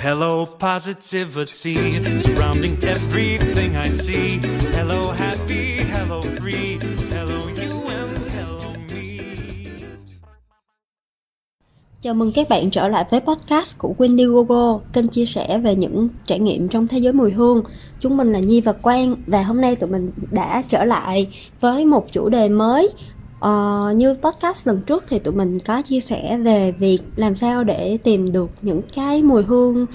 Hello, positivity surrounding everything I see. Hello, happy. Hello, free. Hello, you and hello, me. Chào mừng các bạn trở lại với podcast của Wendygogo, kênh chia sẻ về những trải nghiệm trong thế giới mùi hương. Chúng mình là Nhi và Quang và hôm nay tụi mình đã trở lại với một chủ đề mới. Ờ, như podcast lần trước thì tụi mình có chia sẻ về việc làm sao để tìm được những cái mùi hương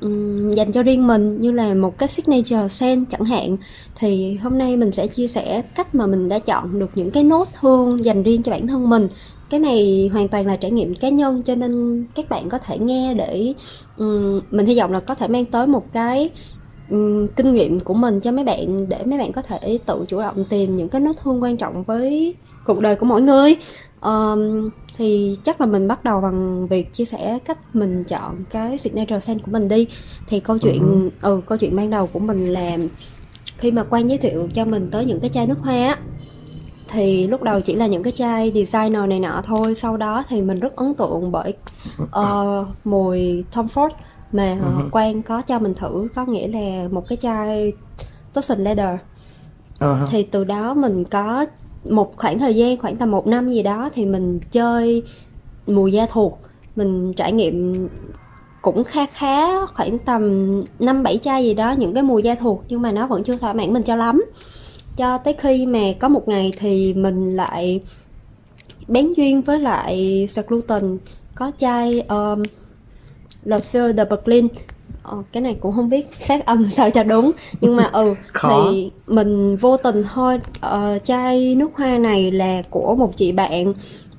um, dành cho riêng mình như là một cái signature scent chẳng hạn. Thì hôm nay mình sẽ chia sẻ cách mà mình đã chọn được những cái nốt hương dành riêng cho bản thân mình. Cái này hoàn toàn là trải nghiệm cá nhân cho nên các bạn có thể nghe để um, mình hy vọng là có thể mang tới một cái um, kinh nghiệm của mình cho mấy bạn để mấy bạn có thể tự chủ động tìm những cái nốt hương quan trọng với cuộc đời của mỗi người. Ờm, thì chắc là mình bắt đầu bằng việc chia sẻ cách mình chọn cái signature scent của mình đi. Thì câu chuyện ừ câu chuyện ban đầu của mình là khi mà quan giới thiệu cho mình tới những cái chai nước hoa á thì lúc đầu chỉ là những cái chai designer này nọ thôi. Sau đó thì mình rất ấn tượng bởi ờ, mùi Tom Ford mà Quang có cho mình thử. Có nghĩa là một cái chai Tussin Leather. Hả. thì từ đó mình có một khoảng thời gian khoảng tầm một năm gì đó thì mình chơi mùi da thuộc. Mình trải nghiệm cũng khá khá khoảng tầm năm bảy chai gì đó những cái mùi da thuộc nhưng mà nó vẫn chưa thỏa mãn mình cho lắm. Cho tới khi mà có một ngày thì mình lại bén duyên với lại Scruton có chai um, Le Feu de Berlin ờ, cái này cũng không biết phát âm sao cho đúng. Nhưng mà ừ thì mình vô tình thôi ờ, chai nước hoa này là của một chị bạn.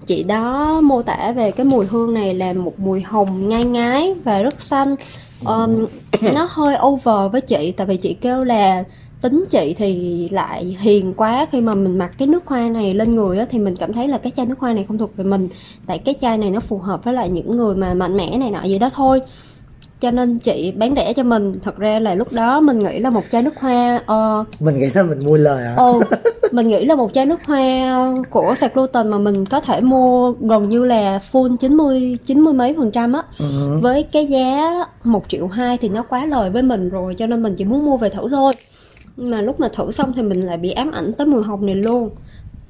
Chị đó mô tả về cái mùi hương này là một mùi hồng ngai ngái và rất xanh. Ờm, nó hơi over với chị tại vì chị kêu là tính chị thì lại hiền quá. Khi mà mình mặc cái nước hoa này lên người á, thì mình cảm thấy là cái chai nước hoa này không thuộc về mình. Tại cái chai này nó phù hợp với lại những người mà mạnh mẽ này nọ gì đó thôi cho nên chị bán rẻ cho mình thật ra là lúc đó mình nghĩ là một chai nước hoa ờ, Mình nghĩ là mình mua lời hả? Ồ, mình nghĩ là một chai nước hoa của sạc gluten mà mình có thể mua gần như là full 90 90 mấy phần trăm á. Ừ. Với cái giá một triệu hai thì nó quá lời với mình rồi cho nên mình chỉ muốn mua về thử thôi. Mà lúc mà thử xong thì mình lại bị ám ảnh tới mùi hồng này luôn.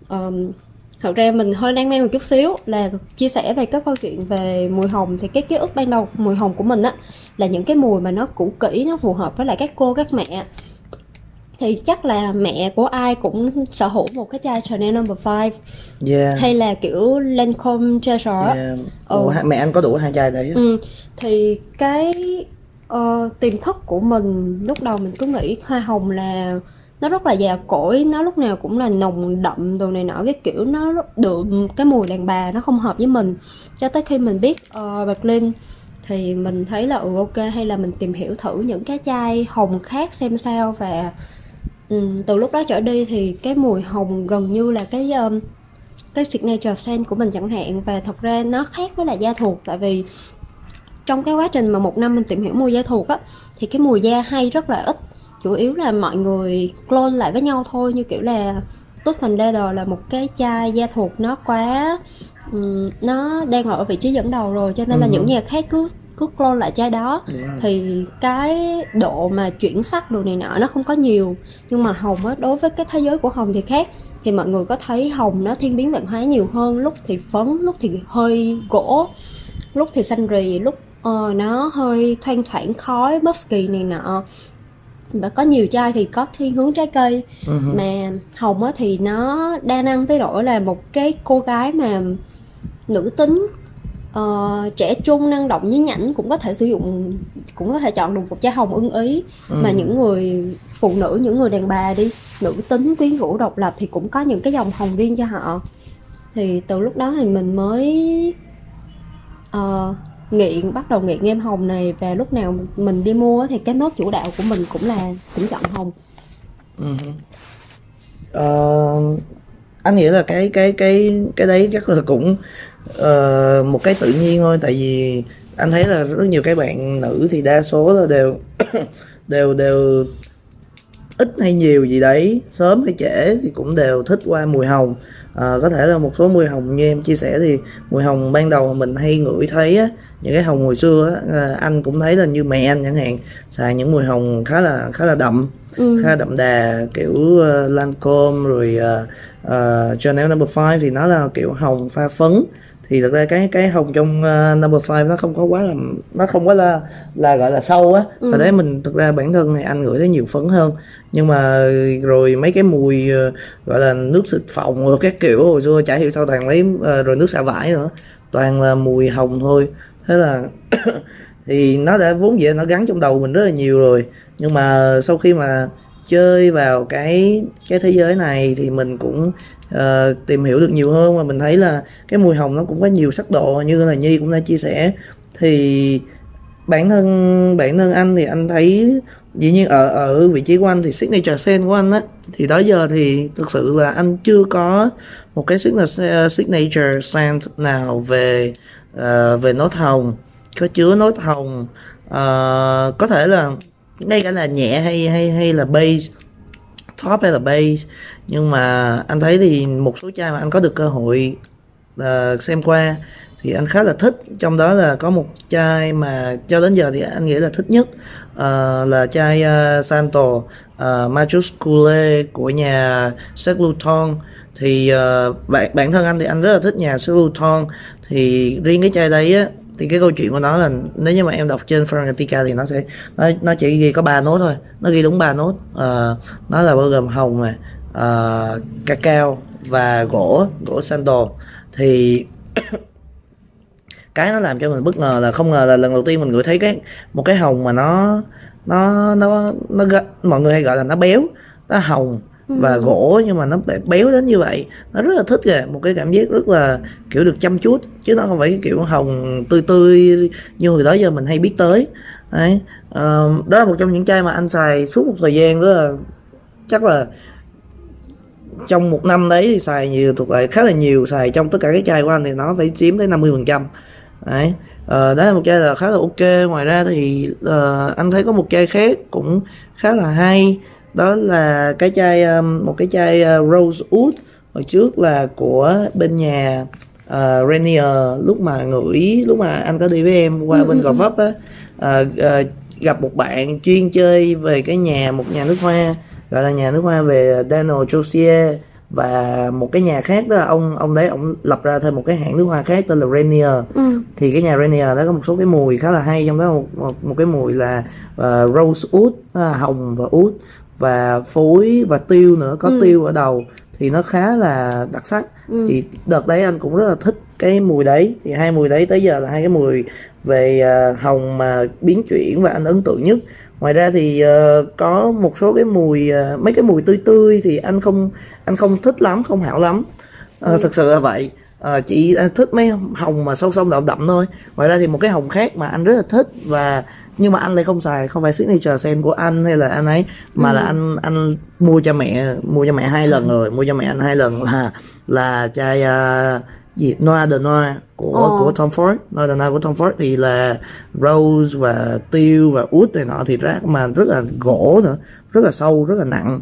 Ờm, thật ra mình hơi lan man một chút xíu là chia sẻ về các câu chuyện về mùi hồng thì cái ký ức ban đầu mùi hồng của mình á là những cái mùi mà nó cũ kỹ nó phù hợp với lại các cô các mẹ thì chắc là mẹ của ai cũng sở hữu một cái chai Chanel Number 5 Yeah. hay là kiểu Lancome Treasure á. yeah. Ừ. Ủa, mẹ anh có đủ hai chai đấy. Ừ, thì cái ờ, tiềm thức của mình lúc đầu mình cứ nghĩ hoa hồng là nó rất là già cỗi nó lúc nào cũng là nồng đậm đồ này nọ cái kiểu nó đượm cái mùi đàn bà nó không hợp với mình. Cho tới khi mình biết ờ, uh, Berlin thì mình thấy là ừ ok hay là mình tìm hiểu thử những cái chai hồng khác xem sao. Và um, từ lúc đó trở đi thì cái mùi hồng gần như là cái um, cái signature scent của mình chẳng hạn. Và thật ra nó khác với là da thuộc tại vì trong cái quá trình mà một năm mình tìm hiểu mùi da thuộc á thì cái mùi da hay rất là ít chủ yếu là mọi người clone lại với nhau thôi như kiểu là Tussin Leather là một cái chai da thuộc nó quá ừm, nó đang ở vị trí dẫn đầu rồi cho nên là Ừ. những nhà khác cứ cứ clone lại chai đó. Thì cái độ mà chuyển sắc đồ này nọ nó không có nhiều nhưng mà hồng á đối với cái thế giới của hồng thì khác. Thì mọi người có thấy hồng nó thiên biến vạn hóa nhiều hơn lúc thì phấn lúc thì hơi gỗ lúc thì xanh rì lúc ờ, nó hơi thoang thoảng khói musky này nọ và có nhiều chai thì có thiên hướng trái cây. Ừ. mà hồng á thì nó đa năng tới độ là một cái cô gái mà nữ tính ờ, trẻ trung năng động nhí nhảnh cũng có thể sử dụng cũng có thể chọn được một chai hồng ưng ý. Mà những người phụ nữ những người đàn bà đi nữ tính quyến rũ độc lập thì cũng có những cái dòng hồng riêng cho họ. Thì từ lúc đó thì mình mới ờ, nghiện bắt đầu nghiện em hồng này và lúc nào mình đi mua thì cái nốt chủ đạo của mình cũng là cũng chọn hồng uh-huh. uh, anh nghĩ là cái cái cái cái đấy chắc là cũng uh, một cái tự nhiên thôi tại vì anh thấy là rất nhiều cái bạn nữ thì đa số là đều đều đều ít hay nhiều gì đấy sớm hay trễ thì cũng đều thích qua mùi hồng à, có thể là một số mùi hồng như em chia sẻ thì mùi hồng ban đầu mình hay ngửi thấy á, những cái hồng hồi xưa á, à, anh cũng thấy là như mẹ anh chẳng hạn xài những mùi hồng khá là khá là đậm Ừ. khá là đậm đà kiểu uh, Lancome rồi uh, uh, Chanel Number 5 thì nó là kiểu hồng pha phấn thì thực ra cái cái hồng trong uh, Number 5 nó không có quá là nó không quá là là gọi là sâu á. Và đấy mình thực ra bản thân thì anh ngửi thấy nhiều phấn hơn. Nhưng mà rồi mấy cái mùi uh, gọi là nước xịt phòng rồi các kiểu hồi xưa chả hiểu sao toàn lấy uh, rồi nước xả vải nữa. Toàn là mùi hồng thôi. Thế là thì nó đã vốn dĩ nó gắn trong đầu mình rất là nhiều rồi. Nhưng mà sau khi mà chơi vào cái cái thế giới này thì mình cũng uh, tìm hiểu được nhiều hơn. Và mình thấy là cái mùi hồng nó cũng có nhiều sắc độ như là Nhi cũng đã chia sẻ. Thì bản thân bản thân anh thì anh thấy dĩ nhiên ở ở vị trí của anh thì signature scent của anh á thì đó giờ thì thực sự là anh chưa có một cái signature signature scent nào về uh, về nốt hồng. Có chứa nốt hồng uh, có thể là ngay cả là nhẹ hay hay hay là base top hay là base. Nhưng mà anh thấy thì một số chai mà anh có được cơ hội ờ, xem qua thì anh khá là thích. Trong đó là có một chai mà cho đến giờ thì anh nghĩ là thích nhất uh, là chai uh, Santo ờ, uh, Majuscule của nhà Saint thì uh, bản bản thân anh thì anh rất là thích nhà Saint thì riêng cái chai đấy á thì cái câu chuyện của nó là nếu như mà em đọc trên Frangatica thì nó sẽ nó nó chỉ ghi có ba nốt thôi. Nó ghi đúng ba nốt. Uh, nó là bao gồm hồng này uh, cacao và gỗ gỗ santo thì cái nó làm cho mình bất ngờ là không ngờ là lần đầu tiên mình ngửi thấy cái một cái hồng mà nó nó nó nó mọi người hay gọi là nó béo nó hồng và gỗ nhưng mà nó bé- béo đến như vậy. Nó rất là thích kìa một cái cảm giác rất là kiểu được chăm chút. Chứ nó không phải cái kiểu hồng tươi tươi như hồi đó giờ mình hay biết tới. Đấy. Ờ, đó là một trong những chai mà anh xài suốt một thời gian đó là chắc là trong một năm đấy thì xài nhiều thuộc lại khá là nhiều xài trong tất cả các chai của anh thì nó phải chiếm tới 50 phần trăm. Đấy. Ờ, đó là một chai là khá là ok. Ngoài ra thì ờ, anh thấy có một chai khác cũng khá là hay đó là cái chai um, một cái chai uh, rose oud hồi trước là của bên nhà uh, Rainier. Lúc mà ngửi lúc mà anh có đi với em qua bên Gò Vấp á ờ, ờ, gặp một bạn chuyên chơi về cái nhà một nhà nước hoa gọi là nhà nước hoa về Daniel Josier và một cái nhà khác đó là ông ông đấy ông lập ra thêm một cái hãng nước hoa khác tên là Rainier. Ừ. thì cái nhà Rainier đó có một số cái mùi khá là hay trong đó một, một, một cái mùi là uh, rose là hồng và oud và phối và tiêu nữa có tiêu ở đầu thì nó khá là đặc sắc. Thì đợt đấy anh cũng rất là thích cái mùi đấy. Thì hai mùi đấy tới giờ là hai cái mùi về ờ, hồng mà biến chuyển và anh ấn tượng nhất. Ngoài ra thì ờ, có một số cái mùi ờ, mấy cái mùi tươi tươi thì anh không anh không thích lắm không hảo lắm. Ờ, thực sự là vậy Ờ, chị ờ, thích mấy hồng mà sâu sâu đậm đậm thôi. Ngoài ra thì một cái hồng khác mà anh rất là thích và nhưng mà anh lại không xài không phải signature scent của anh hay là anh ấy mà là anh anh mua cho mẹ mua cho mẹ hai lần rồi mua cho mẹ anh hai lần là là chai uh, gì Noir de Noir của Ồ. của Tom Ford. Noir de Noir của Tom Ford thì là rose và tiêu và út này nọ thì rác mà rất là gỗ nữa rất là sâu rất là nặng.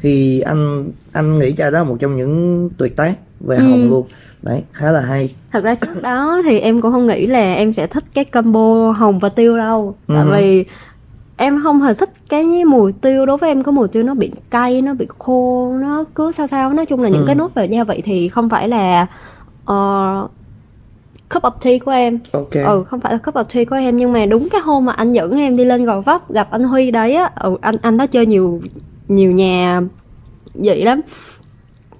Thì anh anh nghĩ chai đó là một trong những tuyệt tác về hồng luôn đấy khá là hay. Thật ra trước đó thì em cũng không nghĩ là em sẽ thích cái combo hồng và tiêu đâu. Tại Ừ. vì em không hề thích cái mùi tiêu. Đối với em có mùi tiêu nó bị cay nó bị khô nó cứ sao sao. Nói chung là những Ừ. cái nốt về gia vị thì không phải là uh, cup of tea của em. Ok. Ừ không phải là cup of tea của em. Nhưng mà đúng cái hôm mà anh dẫn em đi lên gò vấp gặp anh huy đấy á ừ, anh anh đã chơi nhiều nhiều nhà vậy lắm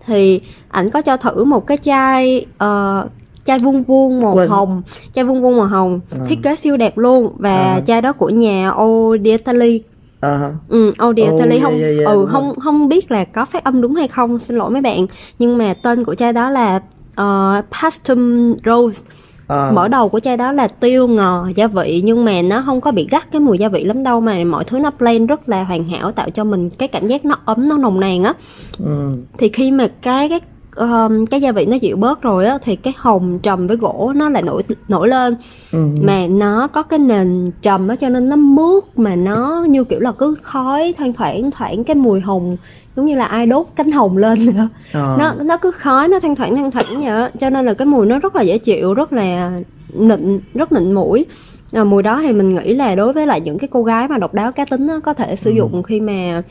thì ảnh có cho thử một cái chai ờ, chai vuông vuông màu Quên. hồng chai vuông vuông màu hồng Ờ. thiết kế siêu đẹp luôn và Ờ. chai đó của nhà Odietali Ờ, ừ Odietali Oh, không yeah, yeah, ừ không không biết là có phát âm đúng hay không xin lỗi mấy bạn nhưng mà tên của chai đó là uh, Pastum Rose ờ, mở đầu của chai đó là tiêu ngò gia vị nhưng mà nó không có bị gắt cái mùi gia vị lắm đâu mà mọi thứ nó plain rất là hoàn hảo tạo cho mình cái cảm giác nó ấm nó nồng nàn á. Ừ, thì khi mà cái cái um, cái gia vị nó dịu bớt rồi á thì cái hồng trầm với gỗ nó lại nổi nổi lên. Ừ. mà nó có cái nền trầm á cho nên nó mướt mà nó như kiểu là cứ khói thoang thoảng thoảng cái mùi hồng giống như là ai đốt cánh hồng lên nữa Ờ. nó nó cứ khói nó thoang thoảng thoang thoảng vậy đó cho nên là cái mùi nó rất là dễ chịu rất là nịnh rất nịnh mũi à, mùi đó thì mình nghĩ là đối với lại những cái cô gái mà độc đáo cá tính á, có thể sử dụng khi mà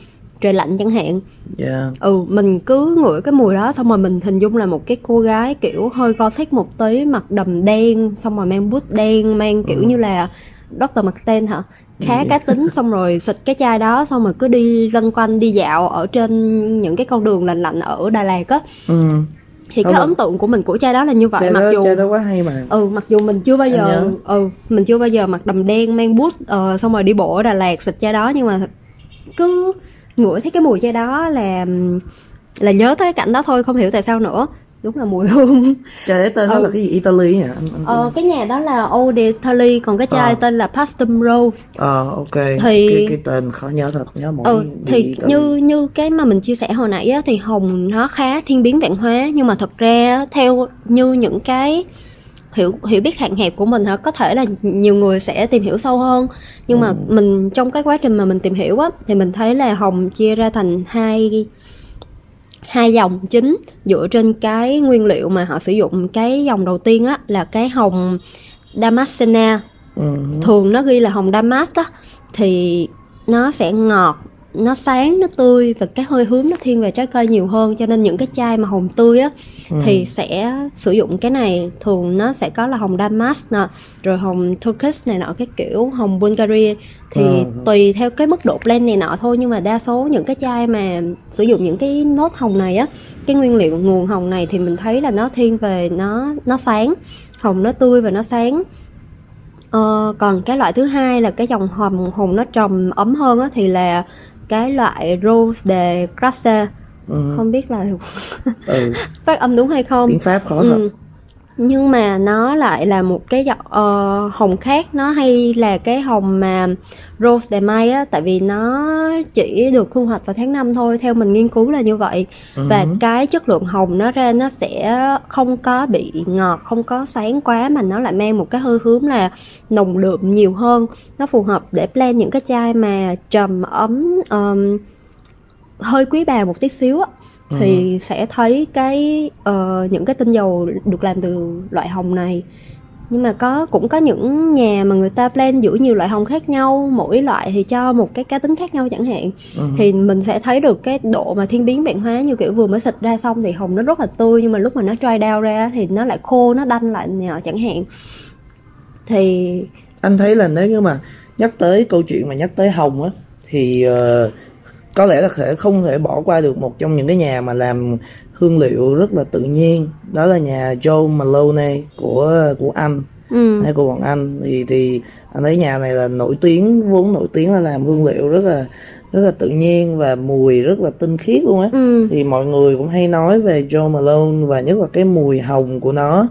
trời lạnh chẳng hạn yeah. ừ mình cứ ngửi cái mùi đó xong rồi mình hình dung là một cái cô gái kiểu hơi gothic một tí mặc đầm đen xong rồi mang bút đen mang kiểu như là Dr. Marten hả khá cá tính xong rồi xịt cái chai đó xong rồi cứ đi lân quanh đi dạo ở trên những cái con đường lạnh lạnh ở Đà Lạt á. Ừ. thì Không cái ấn tượng của mình của chai đó là như vậy chai mặc đó dù chai đó quá hay mà ừ mặc dù mình chưa bao giờ ừ mình chưa bao giờ mặc đầm đen mang bút ờ, xong rồi đi bộ ở Đà Lạt xịt chai đó nhưng mà cứ ngửi thấy cái mùi chai đó là là nhớ tới cái cảnh đó thôi không hiểu tại sao nữa đúng là mùi hương. Chai đấy tên nó Ừ. là cái gì? Italy nhỉ anh, anh ờ, cái nhà đó là de Italy còn cái chai Ờ. tên là Pastum Rose. Ờ ok. Thì- cái, cái tên khó nhớ thật nhớ mỗi ừ thì Italy. như như cái mà mình chia sẻ hồi nãy á, thì hồng nó khá thiên biến vạn hóa nhưng mà thật ra theo như những cái hiểu hiểu biết hạn hẹp của mình hả có thể là nhiều người sẽ tìm hiểu sâu hơn. Nhưng mà mình trong cái quá trình mà mình tìm hiểu á thì mình thấy là hồng chia ra thành hai hai dòng chính dựa trên cái nguyên liệu mà họ sử dụng cái dòng đầu tiên á là cái hồng Damascena ừ. thường nó ghi là hồng Damas á thì nó sẽ ngọt nó sáng nó tươi và cái hơi hướng nó thiên về trái cây nhiều hơn. Cho nên những cái chai mà hồng tươi á thì sẽ sử dụng cái này. Thường nó sẽ có là hồng Damas nè rồi hồng Turkish này nọ cái kiểu hồng Bulgaria thì Ừ. tùy theo cái mức độ blend này nọ thôi nhưng mà đa số những cái chai mà sử dụng những cái nốt hồng này á cái nguyên liệu nguồn hồng này thì mình thấy là nó thiên về nó nó sáng. Hồng nó tươi và nó sáng. Ờ, còn cái loại thứ hai là cái dòng hồng hồng nó trầm ấm hơn á thì là cái loại Rose de Grasse Ừ. không biết là ừ. phát âm đúng hay không tiếng pháp khó thật Ừ. nhưng mà nó lại là một cái giọng ờ, hồng khác. Nó hay là cái hồng mà Rose de Mai á tại vì nó chỉ được thu hoạch vào tháng 5 thôi. Theo mình nghiên cứu là như vậy. Và cái chất lượng hồng nó ra nó sẽ không có bị ngọt không có sáng quá mà nó lại mang một cái hơi hướng là nồng đượm nhiều hơn. Nó phù hợp để blend những cái chai mà trầm ấm ờm, hơi quý bà một tí xíu á thì sẽ thấy cái ờ, những cái tinh dầu được làm từ loại hồng này. Nhưng mà có cũng có những nhà mà người ta blend giữa nhiều loại hồng khác nhau mỗi loại thì cho một cái cá tính khác nhau chẳng hạn. Thì mình sẽ thấy được cái độ mà thiên biến vạn hóa như kiểu vừa mới xịt ra xong thì hồng nó rất là tươi nhưng mà lúc mà nó dry down ra thì nó lại khô nó đanh lại nọ chẳng hạn. Thì anh thấy là nếu như mà nhắc tới câu chuyện mà nhắc tới hồng á thì ờ, có lẽ là sẽ không thể bỏ qua được một trong những cái nhà mà làm hương liệu rất là tự nhiên. Đó là nhà Joe Malone của của anh ừ, hay của bọn anh. Thì thì anh thấy nhà này là nổi tiếng vốn nổi tiếng là làm hương liệu rất là rất là tự nhiên và mùi rất là tinh khiết luôn á. Ừ. thì mọi người cũng hay nói về Joe Malone và nhất là cái mùi hồng của nó.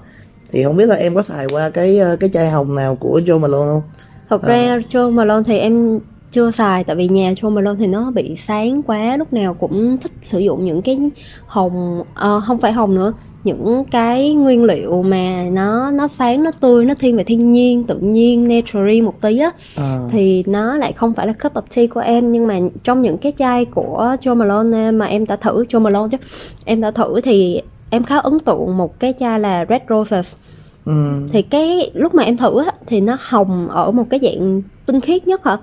Thì không biết là em có xài qua cái cái chai hồng nào của Joe Malone không? Thật ra Joe Malone thì em chưa xài tại vì nhà Malone thì nó bị sáng quá lúc nào cũng thích sử dụng những cái hồng ờ, không phải hồng nữa những cái nguyên liệu mà nó nó sáng nó tươi nó thiên về thiên nhiên tự nhiên naturally một tí á. À, thì nó lại không phải là cup of tea của em nhưng mà trong những cái chai của Joe Malone mà em đã thử Malone chứ em đã thử thì em khá ấn tượng một cái chai là Red Roses. Ừ, thì cái lúc mà em thử á, thì nó hồng ở một cái dạng tinh khiết nhất hả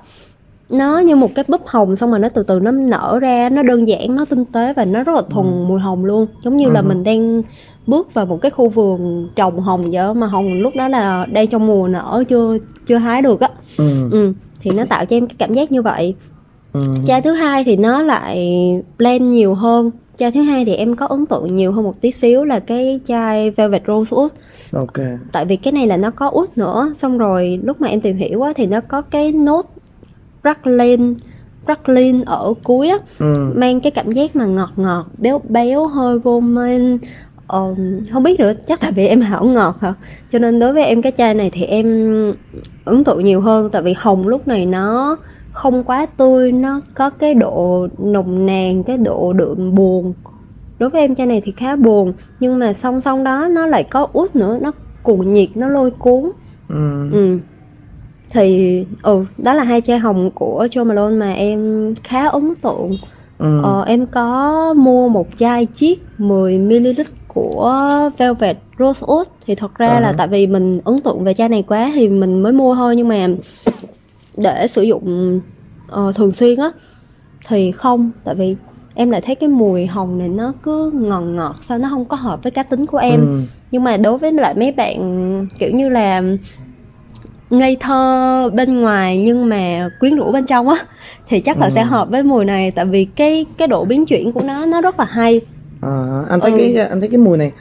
nó như một cái búp hồng xong rồi nó từ từ nó nở ra nó đơn giản nó tinh tế và nó rất là thuần mùi hồng luôn. Giống như là mình đang bước vào một cái khu vườn trồng hồng vậy mà hồng lúc đó là đang trong mùa nở chưa chưa hái được á. Ừ, ừ, thì nó tạo cho em cái cảm giác như vậy. Ừ, chai thứ hai thì nó lại blend nhiều hơn. Chai thứ hai thì em có ấn tượng nhiều hơn một tí xíu là cái chai Velvet Rosewood ok. Tại vì cái này là nó có út nữa xong rồi lúc mà em tìm hiểu á thì nó có cái nốt raclin raclin ở cuối á ừ, mang cái cảm giác mà ngọt ngọt béo béo hơi vô men ờ, không biết nữa chắc tại vì em hảo ngọt hả? Cho nên đối với em cái chai này thì em ấn tượng nhiều hơn tại vì hồng lúc này nó không quá tươi nó có cái độ nồng nàn cái độ đượm buồn. Đối với em chai này thì khá buồn nhưng mà song song đó nó lại có út nữa nó cuồng nhiệt nó lôi cuốn. Ừ. ừ thì ừ đó là hai chai hồng của Joe Malone mà em khá ấn tượng Ừ. ờ, em có mua một chai chiết 10 ml của Velvet Rose Oud thì thật ra Ờ. là tại vì mình ấn tượng về chai này quá thì mình mới mua thôi nhưng mà để sử dụng ờ, thường xuyên á thì không tại vì em lại thấy cái mùi hồng này nó cứ ngọt ngọt sao nó không có hợp với cá tính của em Ừ. nhưng mà đối với lại mấy bạn kiểu như là ngây thơ bên ngoài nhưng mà quyến rũ bên trong á thì chắc là Ừ. sẽ hợp với mùi này tại vì cái cái độ biến chuyển của nó nó rất là hay Ờ, anh thấy Ừ. cái anh thấy cái mùi này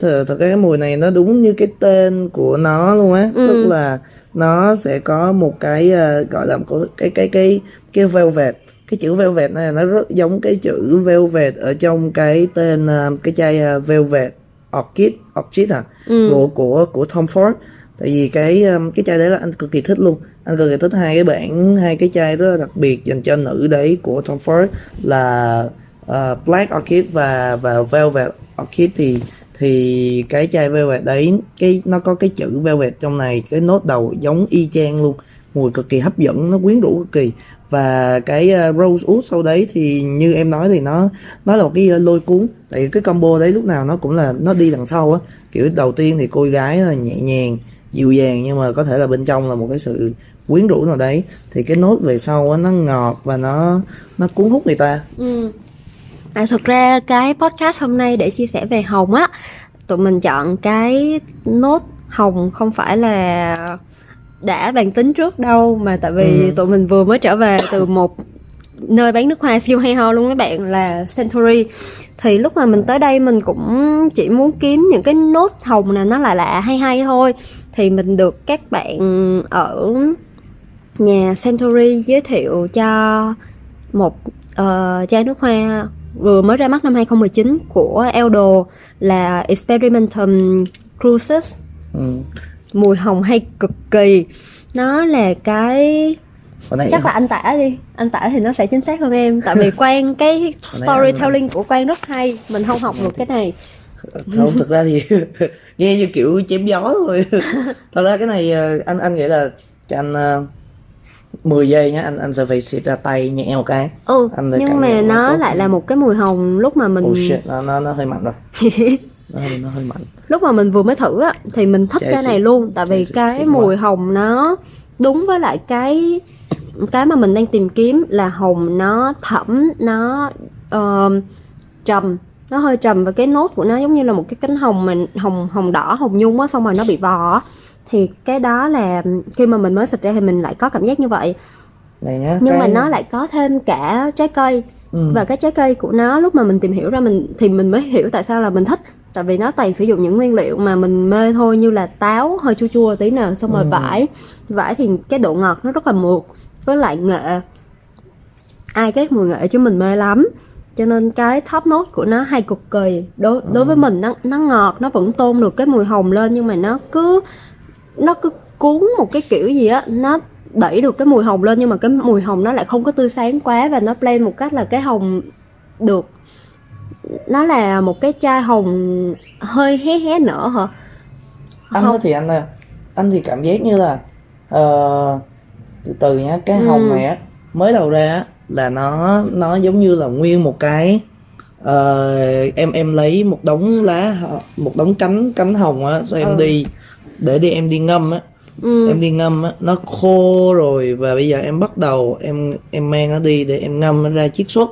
thật, thật cái mùi này nó đúng như cái tên của nó luôn á Ừ. tức là nó sẽ có một cái ờ, gọi là một cái cái cái cái velvet cái chữ velvet này nó rất giống cái chữ velvet ở trong cái tên ờ, cái chai ờ, velvet orchid orchid à Ừ. của của của Tom Ford tại vì cái um, cái chai đấy là anh cực kỳ thích luôn. Anh cực kỳ thích hai cái bản hai cái chai rất là đặc biệt dành cho nữ đấy của Tom Ford là uh, Black Orchid và và Velvet Orchid. Thì thì cái chai Velvet đấy cái nó có cái chữ Velvet trong này cái nốt đầu giống y chang luôn. Mùi cực kỳ hấp dẫn nó quyến rũ cực kỳ. Và cái uh, Rose wood sau đấy thì như em nói thì nó nó là một cái uh, lôi cuốn. Tại vì cái combo đấy lúc nào nó cũng là nó đi đằng sau á. Kiểu đầu tiên thì cô gái là nhẹ nhàng dịu dàng nhưng mà có thể là bên trong là một cái sự quyến rũ nào đấy thì cái nốt về sau á nó ngọt và nó nó cuốn hút người ta Ừ. À, thực ra cái podcast hôm nay để chia sẻ về hồng á tụi mình chọn cái nốt hồng không phải là đã bàn tính trước đâu mà tại vì Ừ. tụi mình vừa mới trở về từ một nơi bán nước hoa siêu hay ho luôn các bạn là Century thì lúc mà mình tới đây mình cũng chỉ muốn kiếm những cái nốt hồng nào nó lạ lạ hay hay thôi thì mình được các bạn ở nhà Century giới thiệu cho một ờ, chai nước hoa vừa mới ra mắt năm 2019 của Eldo là Experimentum Cruises ừ. mùi hồng hay cực kỳ. Nó là cái nãy chắc là anh tả đi. Anh tả thì nó sẽ chính xác hơn em. Tại vì quan cái storytelling của quan rất hay. Mình không học được cái này. không thực ra thì nghe như kiểu chém gió thôi. Thật ra cái này ờ, anh anh nghĩ là cho anh uh, 10 giây nhá anh anh sẽ phải xịt ra tay nhẹ một cái. Ừ Anh nhưng mà nó lại là một cái mùi hồng lúc mà mình oh shit nó nó, nó hơi mặn rồi. Nó hơi, nó hơi mặn. Lúc mà mình vừa mới thử á thì mình thích Chai cái này luôn tại vì xịn- cái quá. mùi hồng nó đúng với lại cái cái mà mình đang tìm kiếm là hồng nó thẫm nó ờm, trầm nó hơi trầm và cái nốt của nó giống như là một cái cánh hồng mình hồng hồng đỏ hồng nhung á xong rồi nó bị vò á. thì cái đó là khi mà mình mới xịt ra thì mình lại có cảm giác như vậy này nhá nhưng mà cái- nó lại có thêm cả trái cây Ừ. và cái trái cây của nó lúc mà mình tìm hiểu ra mình thì mình mới hiểu tại sao là mình thích tại vì nó toàn sử dụng những nguyên liệu mà mình mê thôi như là táo hơi chua chua tí nào xong rồi Ừ. vải vải thì cái độ ngọt nó rất là mượt với lại nghệ ai ghét mùi nghệ chứ mình mê lắm cho nên cái top note của nó hay cực kỳ đối đối với mình nó nó ngọt nó vẫn tôn được cái mùi hồng lên nhưng mà nó cứ nó cứ cuốn một cái kiểu gì á nó đẩy được cái mùi hồng lên nhưng mà cái mùi hồng nó lại không có tươi sáng quá và nó blend một cách là cái hồng được nó là một cái chai hồng hơi hé hé nở hả anh Không. á thì anh à, anh thì cảm giác như là ờ, từ từ nhá cái Ừ. hồng này á mới đầu ra á, là nó nó giống như là nguyên một cái ờ, em em lấy một đống lá một đống cánh cánh hồng á rồi em Ừ. đi để đi em đi ngâm á ừ. em đi ngâm á nó khô rồi và bây giờ em bắt đầu em em mang nó đi để em ngâm nó ra chiết xuất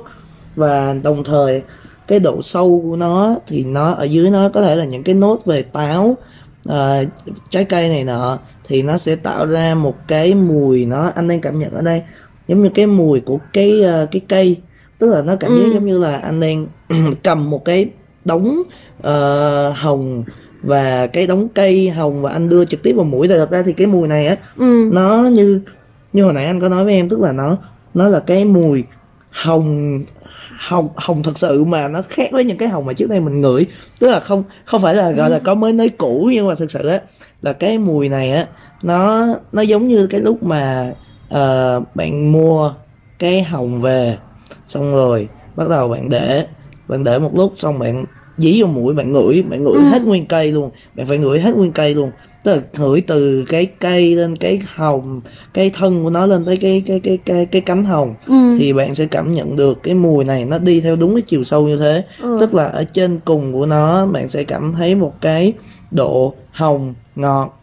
và đồng thời cái độ sâu của nó thì nó ở dưới nó có thể là những cái nốt về táo ờ, trái cây này nọ thì nó sẽ tạo ra một cái mùi nó anh đang cảm nhận ở đây giống như cái mùi của cái ờ, cái cây tức là nó cảm giác Ừ. giống như là anh đang cầm một cái đống ờ, hồng và cái đống cây hồng và anh đưa trực tiếp vào mũi tại thật ra thì cái mùi này á ừ. nó như như hồi nãy anh có nói với em tức là nó nó là cái mùi hồng hồng hồng thật sự mà nó khác với những cái hồng mà trước đây mình ngửi tức là không không phải là gọi là có mới nới cũ nhưng mà thực sự á là cái mùi này á nó nó giống như cái lúc mà ờ, bạn mua cái hồng về xong rồi bắt đầu bạn để bạn để một lúc xong bạn dí vào mũi bạn ngửi bạn ngửi hết nguyên cây luôn. Bạn phải ngửi hết nguyên cây luôn. Tức là ngửi từ cái cây lên cái hồng cái thân của nó lên tới cái cái cái cái cái cánh hồng. Ừ. thì bạn sẽ cảm nhận được cái mùi này nó đi theo đúng cái chiều sâu như thế. Ừ. tức là ở trên cùng của nó bạn sẽ cảm thấy một cái độ hồng ngọt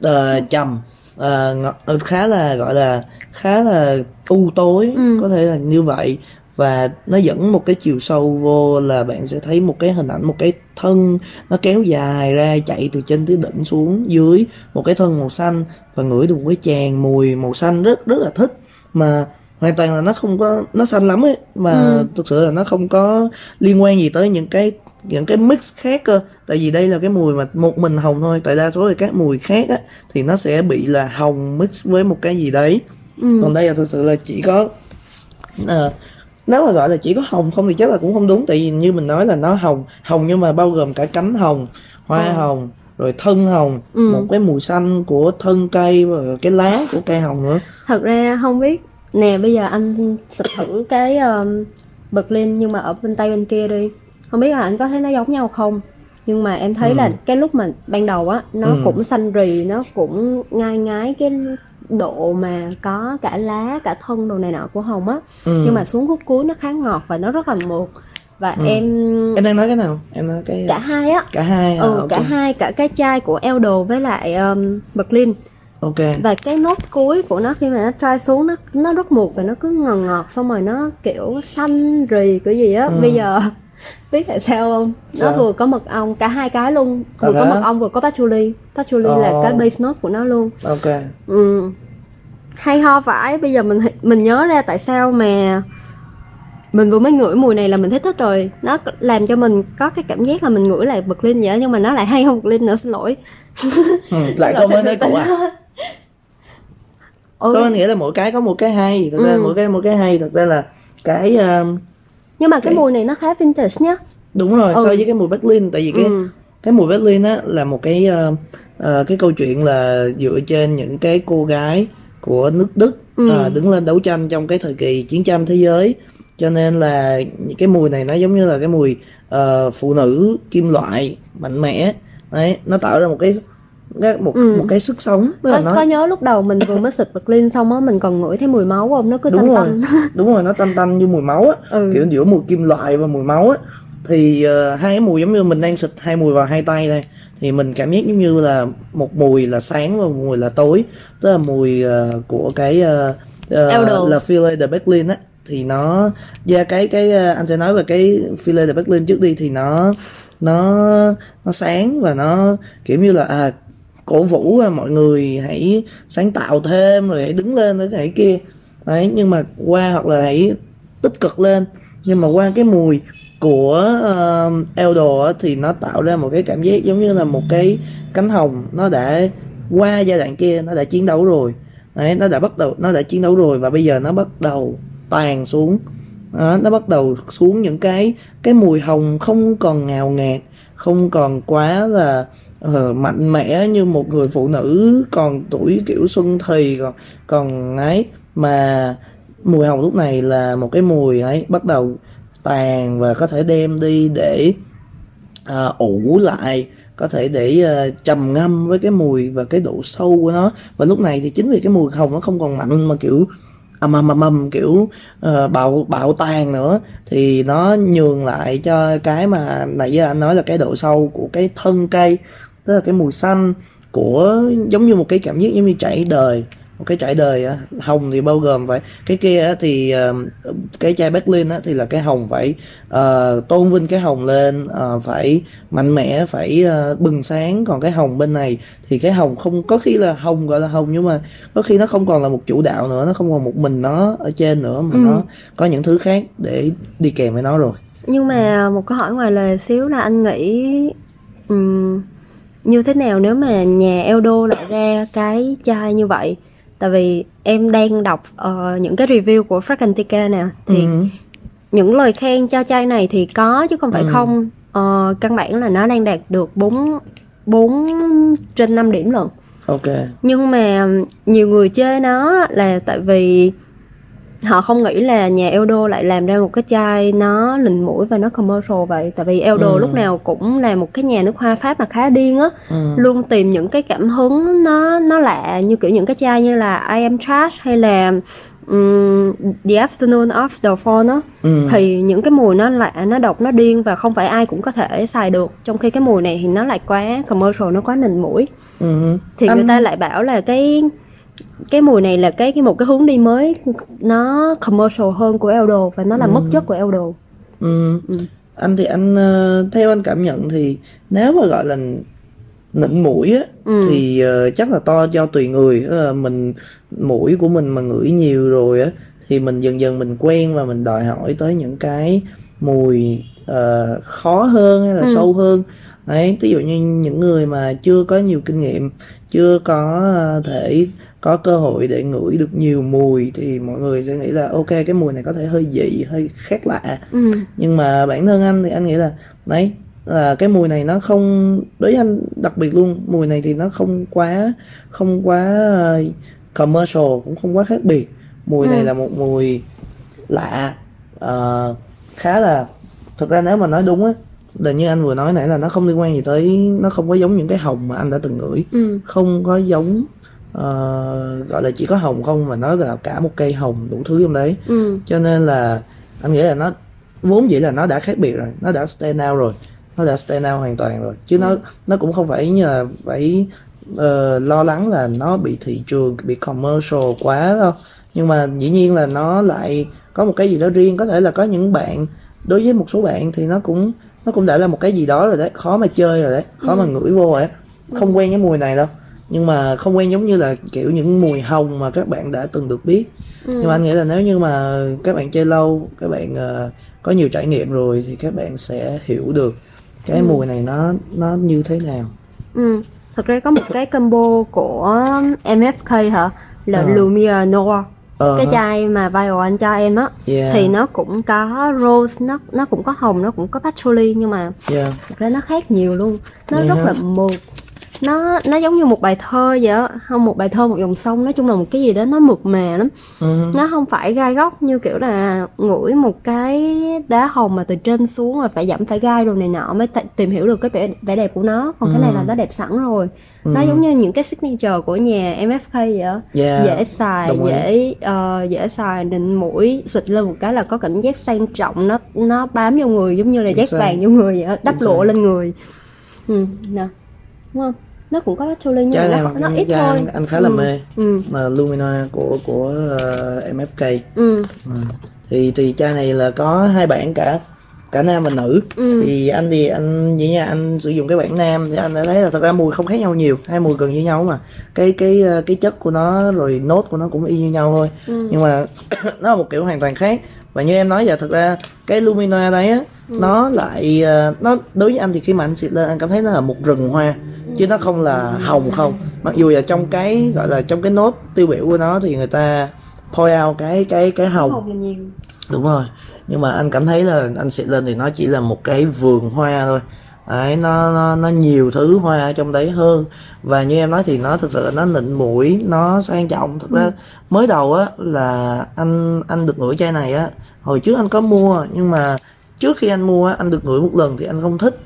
ờ, trầm ờ, khá là gọi là khá là u tối Ừ. có thể là như vậy và nó dẫn một cái chiều sâu vô là bạn sẽ thấy một cái hình ảnh một cái thân nó kéo dài ra chạy từ trên tới đỉnh xuống dưới một cái thân màu xanh và ngửi được một cái tràn mùi màu xanh rất rất là thích mà hoàn toàn là nó không có nó xanh lắm ấy mà Ừ. thực sự là nó không có liên quan gì tới những cái những cái mix khác cơ tại vì đây là cái mùi mà một mình hồng thôi tại đa số thì các mùi khác á thì nó sẽ bị là hồng mix với một cái gì đấy Ừ. còn đây là thực sự là chỉ có ờ, nếu mà gọi là chỉ có hồng không thì chắc là cũng không đúng tại vì như mình nói là nó hồng hồng nhưng mà bao gồm cả cánh hồng hoa Ờ. hồng rồi thân hồng Ừ. một cái mùi xanh của thân cây và cái lá của cây hồng nữa thật ra không biết nè bây giờ anh xịt thử cái um, Berlin nhưng mà ở bên tay bên kia đi không biết là anh có thấy nó giống nhau không nhưng mà em thấy là cái lúc mà ban đầu á nó Ừ. cũng xanh rì nó cũng ngai ngái cái độ mà có cả lá cả thân đồ này nọ của hồng á. Ừ. nhưng mà xuống khúc cuối nó khá ngọt và nó rất là mượt. Và em em đang nói cái nào? Em nói cái cả hai á. Cả hai à, ừ ok. cả hai cả cái chai của Eldo với lại um, Berlin. Ok. Và cái nốt cuối của nó khi mà nó trai xuống nó nó rất mượt và nó cứ ngọt ngọt xong rồi nó kiểu xanh rì kiểu gì á. Ừ. bây giờ biết tại sao không? Nó vừa có mật ong cả hai cái luôn. Vừa Thật có mật ong vừa có patchouli. Patchouli là Ồ. cái base note của nó luôn. Ok. Ừ. hay ho vãi bây giờ mình mình nhớ ra tại sao mà mình vừa mới ngửi mùi này là mình thấy thích rồi. Nó làm cho mình có cái cảm giác là mình ngửi lại Berlin vậy đó, nhưng mà nó lại hay hơn Berlin nữa xin lỗi. Ừ, lại có mới nói cũ à? Ừ. có nghĩa là mỗi cái có một cái hay thực ra Ừ. mỗi cái một cái hay thực ra là cái um, nhưng mà cái cái- mùi này nó khá vintage nhá đúng rồi Ừ. so với cái mùi Berlin tại vì cái Ừ. cái mùi Berlin á là một cái ờ, ờ, cái câu chuyện là dựa trên những cái cô gái của nước Đức Ừ. ờ, đứng lên đấu tranh trong cái thời kỳ chiến tranh thế giới cho nên là cái mùi này nó giống như là cái mùi ờ, phụ nữ kim loại mạnh mẽ đấy nó tạo ra một cái- một Ừ. một cái sức sống tức là có, nó có nhớ lúc đầu mình vừa mới xịt Berlin xong á mình còn ngửi thấy mùi máu không? Nó cứ đúng tanh rồi. tanh. Đúng rồi nó tanh tanh như mùi máu á. Ừ. kiểu giữa mùi kim loại và mùi máu á. Thì ờ, hai cái mùi giống như mình đang xịt hai mùi vào hai tay đây. Thì mình cảm giác giống như là một mùi là sáng và một mùi là tối. Tức là mùi ờ, của cái uh, Eldo. là Filet de Berlin á. Thì nó và cái cái anh sẽ nói về cái Filet de Berlin trước đi. Thì nó nó nó sáng và nó kiểu như là à cổ vũ à, mọi người hãy sáng tạo thêm rồi hãy đứng lên cái hãy kia. Đấy nhưng mà qua hoặc là hãy tích cực lên. Nhưng mà qua cái mùi của uh, Eldo thì nó tạo ra một cái cảm giác giống như là một cái cánh hồng. Nó đã qua giai đoạn kia nó đã chiến đấu rồi. Đấy nó đã bắt đầu nó đã chiến đấu rồi và bây giờ nó bắt đầu tàn xuống. Đó, nó bắt đầu xuống những cái cái mùi hồng không còn ngào ngạt không còn quá là uh, mạnh mẽ như một người phụ nữ còn tuổi kiểu xuân thì còn còn ấy. Mà mùi hồng lúc này là một cái mùi ấy bắt đầu tàn và có thể đem đi để uh, ủ lại có thể để uh, trầm ngâm với cái mùi và cái độ sâu của nó. Và lúc này thì chính vì cái mùi hồng nó không còn mạnh mà kiểu ầm ầm ầm ầm kiểu uh, bạo bạo tàn nữa. Thì nó nhường lại cho cái mà nãy giờ anh nói là cái độ sâu của cái thân cây tức là cái mùi xanh của giống như một cái cảm giác giống như trải đời một cái trải đời á. hồng thì bao gồm phải cái kia á thì ờ, cái chai Berlin á thì là cái hồng phải ờ, tôn vinh cái hồng lên ờ, phải mạnh mẽ phải ờ, bừng sáng còn cái hồng bên này thì cái hồng không có khi là hồng gọi là hồng nhưng mà có khi nó không còn là một chủ đạo nữa nó không còn một mình nó ở trên nữa mà Ừ. nó có những thứ khác để đi kèm với nó rồi nhưng mà một câu hỏi ngoài lề xíu là anh nghĩ ừm, như thế nào nếu mà nhà Eldo lại ra cái chai như vậy tại vì em đang đọc ờ, những cái review của Fragrantica nè thì Ừ. những lời khen cho chai này thì có chứ không phải Ừ. không Ờ, căn bản là nó đang đạt được 4 4 trên 5 điểm lận ok nhưng mà nhiều người chê nó là tại vì họ không nghĩ là nhà Eldo lại làm ra một cái chai nó lình mũi và nó commercial vậy tại vì Eldo Ừ. lúc nào cũng là một cái nhà nước hoa Pháp mà khá điên á Ừ. luôn tìm những cái cảm hứng nó nó lạ như kiểu những cái chai như là I am trash hay là um, The Afternoon of the Fall á Ừ. thì những cái mùi nó lạ nó độc nó điên và không phải ai cũng có thể xài được trong khi cái mùi này thì nó lại quá commercial nó quá nình mũi Ừ. thì Anh- người ta lại bảo là cái cái mùi này là cái cái một cái hướng đi mới nó commercial hơn của Eldo và nó là mất chất của Eldo Ừ. Anh thì anh ờ, theo anh cảm nhận thì nếu mà gọi là nịnh mũi á thì ờ, chắc là to do tùy người. Tức là mình mũi của mình mà ngửi nhiều rồi á thì mình dần dần mình quen và mình đòi hỏi tới những cái mùi ờ, khó hơn hay là sâu hơn. Đấy ví dụ như những người mà chưa có nhiều kinh nghiệm chưa có ờ, thể có cơ hội để ngửi được nhiều mùi thì mọi người sẽ nghĩ là ok cái mùi này có thể hơi dị hơi khác lạ. Ừ. nhưng mà bản thân anh thì anh nghĩ là đấy là cái mùi này nó không đối với anh đặc biệt luôn mùi này thì nó không quá không quá ờ, commercial cũng không quá khác biệt. Mùi này là một mùi lạ ờ, khá là thực ra nếu mà nói đúng á là như anh vừa nói nãy là nó không liên quan gì tới nó không có giống những cái hồng mà anh đã từng ngửi. Ừ. không có giống ờ, gọi là chỉ có hồng không mà nó là cả một cây hồng đủ thứ trong đấy. Ừ. cho nên là anh nghĩ là nó vốn dĩ là nó đã khác biệt rồi nó đã stand out rồi nó đã stand out hoàn toàn rồi. Chứ nó nó cũng không phải như là phải ờ, lo lắng là nó bị thị trường bị commercial quá đâu. Nhưng mà dĩ nhiên là nó lại có một cái gì đó riêng có thể là có những bạn đối với một số bạn thì nó cũng nó cũng đã là một cái gì đó rồi đấy khó mà chơi rồi đấy khó mà ngửi vô rồi đấy không quen cái mùi này đâu nhưng mà không quen giống như là kiểu những mùi hồng mà các bạn đã từng được biết. Nhưng mà anh nghĩ là nếu như mà các bạn chơi lâu các bạn ờ, có nhiều trải nghiệm rồi thì các bạn sẽ hiểu được cái mùi này nó nó như thế nào. Ừ. Thật ra có một cái combo của MFK hả? Là Ờ. Lumiere Noir Ờ cái hả. chai mà viral anh cho em á Yeah. thì nó cũng có rose nó nó cũng có hồng nó cũng có patchouli nhưng mà yeah. thật ra nó khác nhiều luôn nó Vậy rất là mượt nó nó giống như một bài thơ vậy á. Không một bài thơ một dòng sông. Nói chung là một cái gì đó nó mượt mà lắm. Ừ. nó không phải gai góc như kiểu là ngửi một cái đá hồng mà từ trên xuống rồi phải dẫm phải gai đồ này nọ mới t- tìm hiểu được cái vẻ, vẻ đẹp của nó. Còn cái này là nó đẹp sẵn rồi. Nó giống như những cái signature của nhà MFK vậy á. Yeah, dễ xài đồng dễ ờ, dễ xài nịnh mũi xịt lên một cái là có cảm giác sang trọng. Nó nó bám vô người giống như là Chính giác xác. vàng vô người vậy á đắp lụa lên người. Ừ nè. Đúng không nó cũng có patchouli nhưng mà nó, nó ít thôi. anh, anh khá là ừ. mê. Ừ. Là Lumina của của ờ, MFK ừ. Ừ. thì thì chai này là có hai bản cả cả nam và nữ. Ừ. thì anh thì anh vậy nha anh sử dụng cái bản nam thì anh đã thấy là thật ra mùi không khác nhau nhiều. Hai mùi gần như nhau mà. Cái cái ờ, cái chất của nó rồi nốt của nó cũng y như nhau thôi. Ừ. nhưng mà nó là một kiểu hoàn toàn khác. Và như em nói giờ thật ra cái Lumina đấy á Ừ. nó lại ờ, nó đối với anh thì khi mà anh xịt lên anh cảm thấy nó là một rừng hoa chứ nó không là hồng không. Mặc dù là trong cái gọi là trong cái nốt tiêu biểu của nó thì người ta point out cái cái cái hồng. Hồng đúng rồi. Nhưng mà anh cảm thấy là anh xịt lên thì nó chỉ là một cái vườn hoa thôi. Đấy nó nó nó nhiều thứ hoa ở trong đấy hơn. Và như em nói thì nó thực sự nó nịnh mũi nó sang trọng. Thực ra mới đầu á là anh anh được ngửi chai này á. Hồi trước anh có mua nhưng mà trước khi anh mua á anh được ngửi một lần thì anh không thích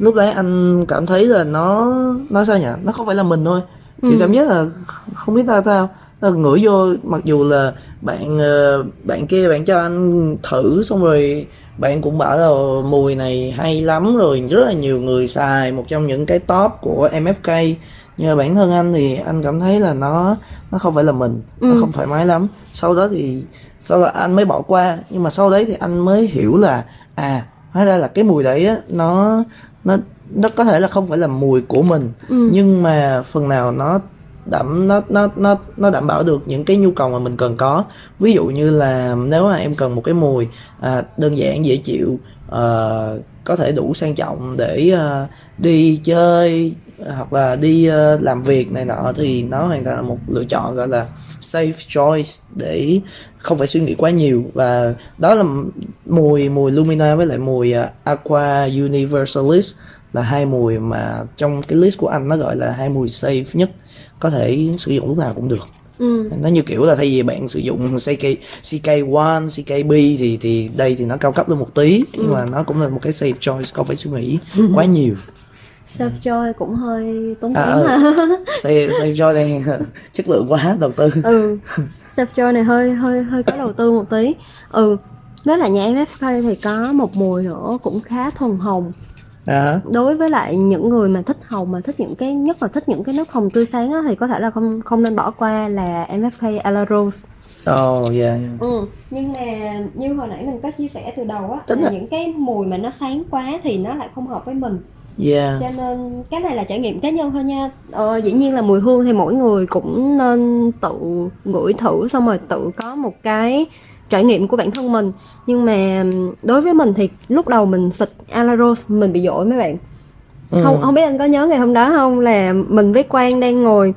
lúc đấy anh cảm thấy là nó nó sao nhỉ? Nó không phải là mình thôi. Kiểu cảm giác là không biết ta sao. Nó ngửi vô mặc dù là bạn ờ, bạn kia bạn cho anh thử xong rồi bạn cũng bảo là mùi này hay lắm rồi rất là nhiều người xài một trong những cái top của MFK nhưng mà bản thân anh thì anh cảm thấy là nó nó không phải là mình nó không thoải mái lắm. Sau đó thì sau đó anh mới bỏ qua. Nhưng mà sau đấy thì anh mới hiểu là à hóa ra là cái mùi đấy á nó nó nó có thể là không phải là mùi của mình nhưng mà phần nào nó đảm nó nó nó nó đảm bảo được những cái nhu cầu mà mình cần có. Ví dụ như là nếu mà em cần một cái mùi à, đơn giản dễ chịu ờ, có thể đủ sang trọng để ờ, đi chơi hoặc là đi ờ, làm việc này nọ thì nó hoàn toàn là một lựa chọn gọi là safe choice để không phải suy nghĩ quá nhiều. Và đó là mùi mùi Lumina với lại mùi ờ, Aqua Universalis là hai mùi mà trong cái list của anh nó gọi là hai mùi safe nhất có thể sử dụng lúc nào cũng được. Ừ. Nó như kiểu là thay vì bạn sử dụng CK CK1 CKB thì thì đây thì nó cao cấp hơn một tí nhưng mà nó cũng là một cái safe choice không phải suy nghĩ quá nhiều self joy cũng hơi tốn À, kém ừ. ha. safe safe choice đây chất lượng quá đầu tư. Ừ self joy này hơi hơi hơi có đầu tư một tí. Ừ với lại nhà MFK thì có một mùi nữa cũng khá thuần hồng. À, đối với lại những người mà thích hồng mà thích những cái nhất là thích những cái nước hồng tươi sáng á, thì có thể là không không nên bỏ qua là MFK Ala Rose. Oh yeah, yeah. ừ nhưng mà như hồi nãy mình có chia sẻ từ đầu á Tính là là- những cái mùi mà nó sáng quá thì nó lại không hợp với mình yeah. cho nên cái này là trải nghiệm cá nhân thôi nha ờ, dĩ nhiên là mùi hương thì mỗi người cũng nên tự ngửi thử xong rồi tự có một cái trải nghiệm của bản thân mình nhưng mà đối với mình thì lúc đầu mình xịt Ala Rose mình bị dội mấy bạn Ừ. không không biết anh có nhớ ngày hôm đó không là mình với Quang đang ngồi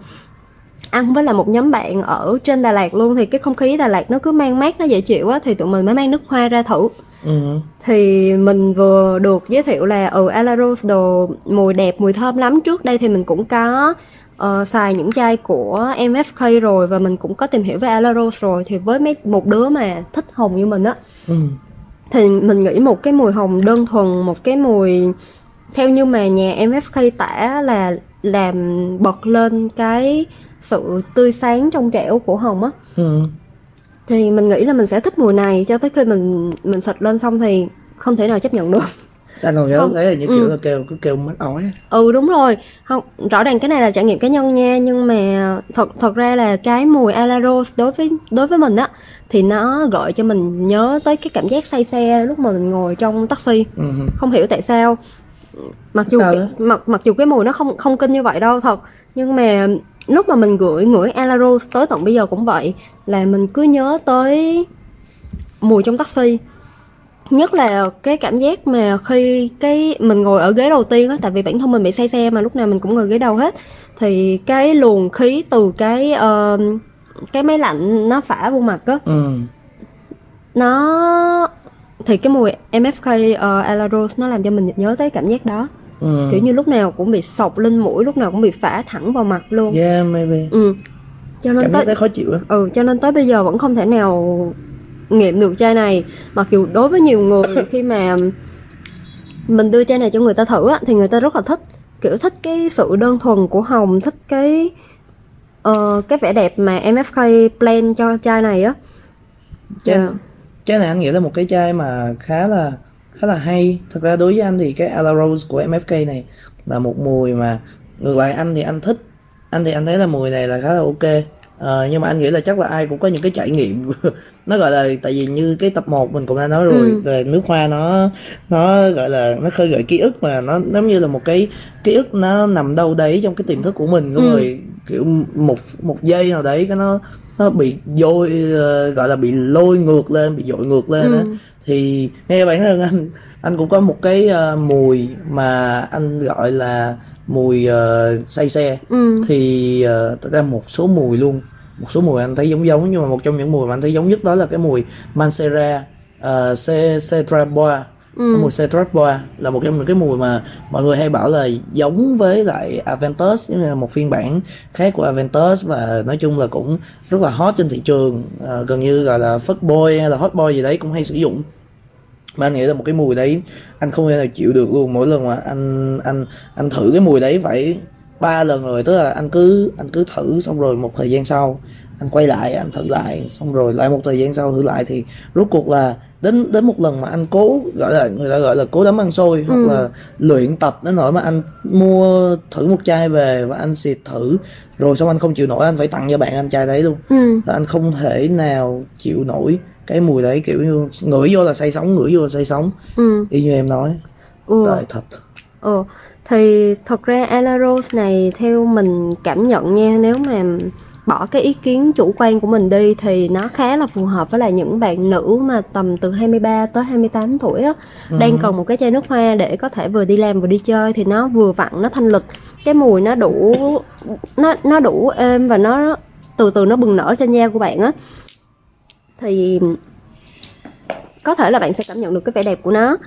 ăn với là một nhóm bạn ở trên Đà Lạt luôn thì cái không khí Đà Lạt nó cứ mang mát nó dễ chịu á thì tụi mình mới mang nước hoa ra thử Ừ. thì mình vừa được giới thiệu là ừ Ala Rose đồ mùi đẹp mùi thơm lắm trước đây thì mình cũng có ờ, xài những chai của MFK rồi và mình cũng có tìm hiểu về Ala Rose rồi thì với mấy một đứa mà thích hồng như mình á Ừ. thì mình nghĩ một cái mùi hồng đơn thuần một cái mùi theo như mà nhà MFK tả là làm bật lên cái sự tươi sáng trong trẻo của hồng á Ừ. thì mình nghĩ là mình sẽ thích mùi này cho tới khi mình mình xịt lên xong thì không thể nào chấp nhận được anh còn nhớ Không. là như Ừ. kiểu là kêu cứ kêu mắt ói ừ đúng rồi không rõ ràng cái này là trải nghiệm cá nhân nha nhưng mà thật thật ra là cái mùi Ala Rose đối với đối với mình á thì nó gợi cho mình nhớ tới cái cảm giác say xe lúc mà mình ngồi trong taxi ừ. không hiểu tại sao mặc dù Sao cái, mặc mặc dù cái mùi nó không không kinh như vậy đâu thật nhưng mà lúc mà mình gửi ngửi Ala Rose tới tận bây giờ cũng vậy là mình cứ nhớ tới mùi trong taxi. Nhất là cái cảm giác mà khi cái mình ngồi ở ghế đầu tiên á tại vì bản thân mình bị say xe mà lúc nào mình cũng ngồi ghế đầu hết thì cái luồng khí từ cái ờ, cái máy lạnh nó phả vô mặt á. Ừ. nó thì cái mùi MFK uh, Ala Rose nó làm cho mình nhớ tới cảm giác đó Ừ. kiểu như lúc nào cũng bị sộc lên mũi lúc nào cũng bị phả thẳng vào mặt luôn. Yeah maybe. Ừ. Cho nên cảm tới đấy khó chịu lắm ừ cho nên tới bây giờ vẫn không thể nào nghiệm được chai này. Mặc dù đối với nhiều người khi mà mình đưa chai này cho người ta thử á, thì người ta rất là thích. Kiểu thích cái sự đơn thuần của hồng thích cái ờ, cái vẻ đẹp mà MFK plan cho chai này á. Chai, Dạ. chai này anh nghĩ là một cái chai mà khá là khá là hay thật ra đối với anh thì cái Ala Rose của MFK này là một mùi mà ngược lại anh thì anh thích anh thì anh thấy là mùi này là khá là ok Ờ, nhưng mà anh nghĩ là chắc là ai cũng có những cái trải nghiệm nó gọi là tại vì như cái tập 1 mình cũng đã nói rồi Ừ. về nước hoa nó nó gọi là nó khơi gợi ký ức mà nó giống như là một cái ký ức nó nằm đâu đấy trong cái tiềm thức của mình xong Ừ. rồi kiểu một một giây nào đấy cái nó nó bị dôi ờ, gọi là bị lôi ngược lên bị dội ngược lên á Ừ. thì nghe bản thân anh anh cũng có một cái ờ, mùi mà anh gọi là mùi ờ, say xe. Ừ. Thì uh, thật ra một số mùi luôn. Một số mùi anh thấy giống giống nhưng mà một trong những mùi mà anh thấy giống nhất đó là cái mùi Mancera uh, Ce- Cetraboa Ừ. mùi Cetraboa là một trong những cái mùi mà mọi người hay bảo là giống với lại Aventus giống như là một phiên bản khác của Aventus và nói chung là cũng rất là hot trên thị trường Ờ, gần như gọi là fuck boy hay là hot boy gì đấy cũng hay sử dụng. Mà anh nghĩ là một cái mùi đấy anh không thể nào chịu được luôn. Mỗi lần mà anh anh anh thử cái mùi đấy phải ba lần rồi tức là anh cứ anh cứ thử xong rồi một thời gian sau anh quay lại anh thử lại xong rồi lại một thời gian sau thử lại thì rốt cuộc là đến đến một lần mà anh cố gọi là người ta gọi là cố đấm ăn xôi hoặc là luyện tập đến nỗi mà anh mua thử một chai về và anh xịt thử. Rồi xong anh không chịu nổi anh phải tặng cho bạn anh chai đấy luôn. Ừ. Anh không thể nào chịu nổi cái mùi đấy kiểu như ngửi vô là say sóng ngửi vô là say sóng. Ừ. Y như em nói. Ừ. Đời thật. Ừ. Thì thật ra Ala Rose này theo mình cảm nhận nha nếu mà bỏ cái ý kiến chủ quan của mình đi thì nó khá là phù hợp với lại những bạn nữ mà tầm từ 23 tới 28 tuổi á đang cần một cái chai nước hoa để có thể vừa đi làm vừa đi chơi thì nó vừa vặn nó thanh lịch cái mùi nó đủ nó nó đủ êm và nó từ từ nó bừng nở trên da của bạn á. Thì có thể là bạn sẽ cảm nhận được cái vẻ đẹp của nó.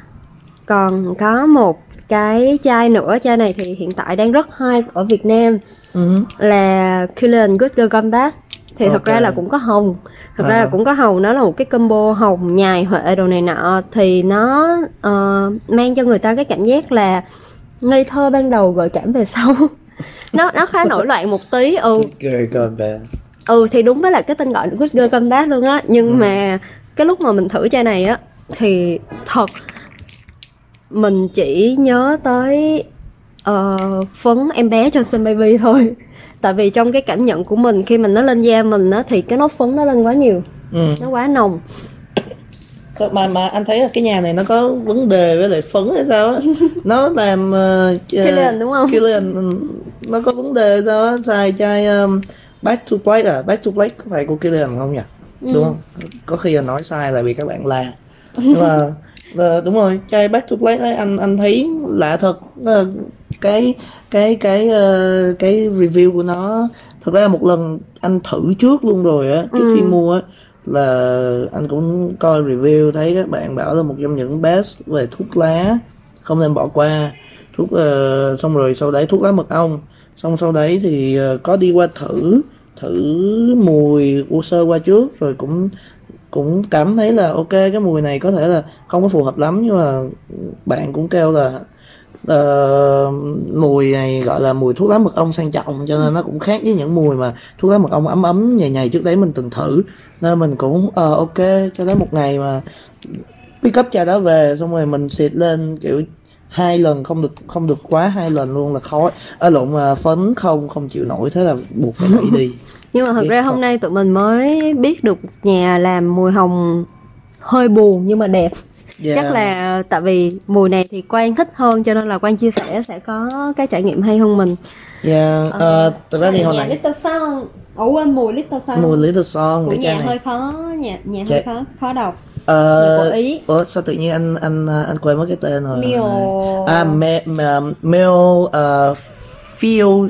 Còn có một cái chai nữa chai này thì hiện tại đang rất hay ở Việt Nam. Ừ. là Killian Good Girl Gone Bad thì thật ra là cũng có hồng. Thật ra À. là cũng có hồng. Nó là một cái combo hồng nhài huệ đồ này nọ. Thì nó ờ, mang cho người ta cái cảm giác là ngây thơ ban đầu gợi cảm về sau. Nó nó khá nổi loạn một tí. Ừ. Ừ thì đúng với là cái tên gọi Good Girl Come Back luôn á. Nhưng Ừ. mà cái lúc mà mình thử chai này á thì thật mình chỉ nhớ tới ờ, phấn em bé Johnson Baby thôi. Tại vì trong cái cảm nhận của mình khi mình nó lên da mình á thì cái nốt phấn nó lên quá nhiều. Ừ. nó quá nồng. Mà mà anh thấy là cái nhà này nó có vấn đề với lại phấn hay sao á? Nó làm uh, Killian đúng không? Killian ừ, nó có vấn đề sao á? Xài chai um, Back to Black à? Back to Black có phải của Killian không nhỉ? Ừ. đúng không? Có khi là nói sai là vì các bạn la. Nhưng mà ờ, đúng rồi chai Back to Black ấy anh anh thấy lạ thật. Ờ, cái cái cái ờ, cái review của nó thực ra một lần anh thử trước luôn rồi á trước khi mua á là anh cũng coi review thấy các bạn bảo là một trong những best về thuốc lá không nên bỏ qua. Thuốc ờ, xong rồi sau đấy thuốc lá mật ong. Xong sau đấy thì ờ, có đi qua thử thử mùi của sơ qua trước rồi cũng cũng cảm thấy là ok cái mùi này có thể là không có phù hợp lắm nhưng mà bạn cũng kêu là uh, mùi này gọi là mùi thuốc lá mật ong sang trọng cho nên nó cũng khác với những mùi mà thuốc lá mật ong ấm ấm nhầy nhầy trước đấy mình từng thử. Nên mình cũng uh, ok cho đến một ngày mà pick up chai đó về xong rồi mình xịt lên kiểu hai lần không được không được quá hai lần luôn là khói ở à, lộn mà phấn không không chịu nổi thế là buộc phải hủy đi. nhưng mà thật ra hôm nay tụi mình mới biết được nhà làm mùi hồng hơi buồn nhưng mà đẹp Yeah. chắc là tại vì mùi này thì quan thích hơn cho nên là quan chia sẻ sẽ có cái trải nghiệm hay hơn mình yeah. ờ, thực ra thì hồi nãy Little Sun ủa quên mùi Little Sun mùi Little Son của nhà này hơi khó nhà nhà Chai- hơi khó khó đọc Ờ, của Ý. Ủa sao tự nhiên anh anh anh quên mất cái tên rồi. Mio- À me, me, Mel uh, Feel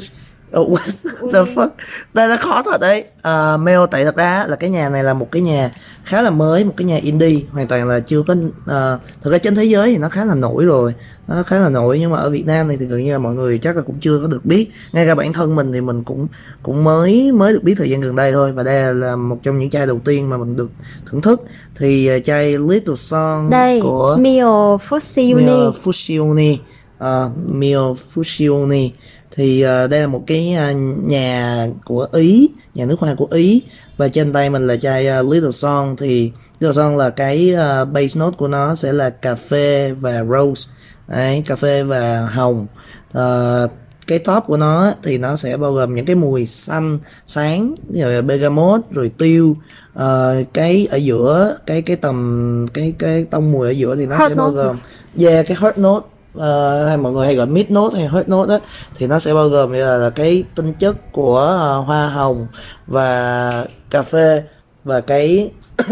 Oh, what the fuck? Đây nó khó thật đấy. Uh, Mel tại thật ra là cái nhà này là một cái nhà khá là mới một cái nhà indie hoàn toàn là chưa có uh, thực ra trên thế giới thì nó khá là nổi rồi. Nó khá là nổi nhưng mà ở Việt Nam này thì gần như là mọi người chắc là cũng chưa có được biết. Ngay cả bản thân mình thì mình cũng cũng mới mới được biết thời gian gần đây thôi và đây là một trong những chai đầu tiên mà mình được thưởng thức. Thì uh, chai Little Song đây của Mio Fusiuni Mio Fusione uh, Mio Fusione thì ờ, đây là một cái ờ, nhà của Ý nhà nước hoa của Ý. Và trên tay mình là chai ờ, Little Song. Thì Little Song là cái base note của nó sẽ là cà phê và rose. Đấy, cà phê và hồng. Ờ, cái top của nó thì nó sẽ bao gồm những cái mùi xanh sáng là bergamot rồi tiêu. Ờ, cái ở giữa cái cái tầm cái cái tông mùi ở giữa thì nó Hot sẽ bao note. gồm yeah cái hot note Ờ, hay mọi người hay gọi mid note hay hot note đó thì nó sẽ bao gồm là, là cái tinh chất của uh, hoa hồng và cà phê và cái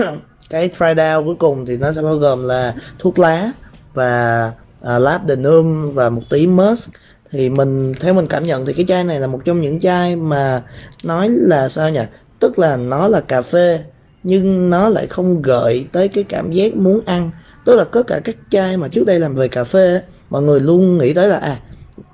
cái try down cuối cùng thì nó sẽ bao gồm là thuốc lá và ờ, uh, labdanum và một tí musk. Thì mình theo mình cảm nhận thì cái chai này là một trong những chai mà nói là sao nhỉ? Tức là nó là cà phê nhưng nó lại không gợi tới cái cảm giác muốn ăn. Tức là có cả các chai mà trước đây làm về cà phê mọi người luôn nghĩ tới là à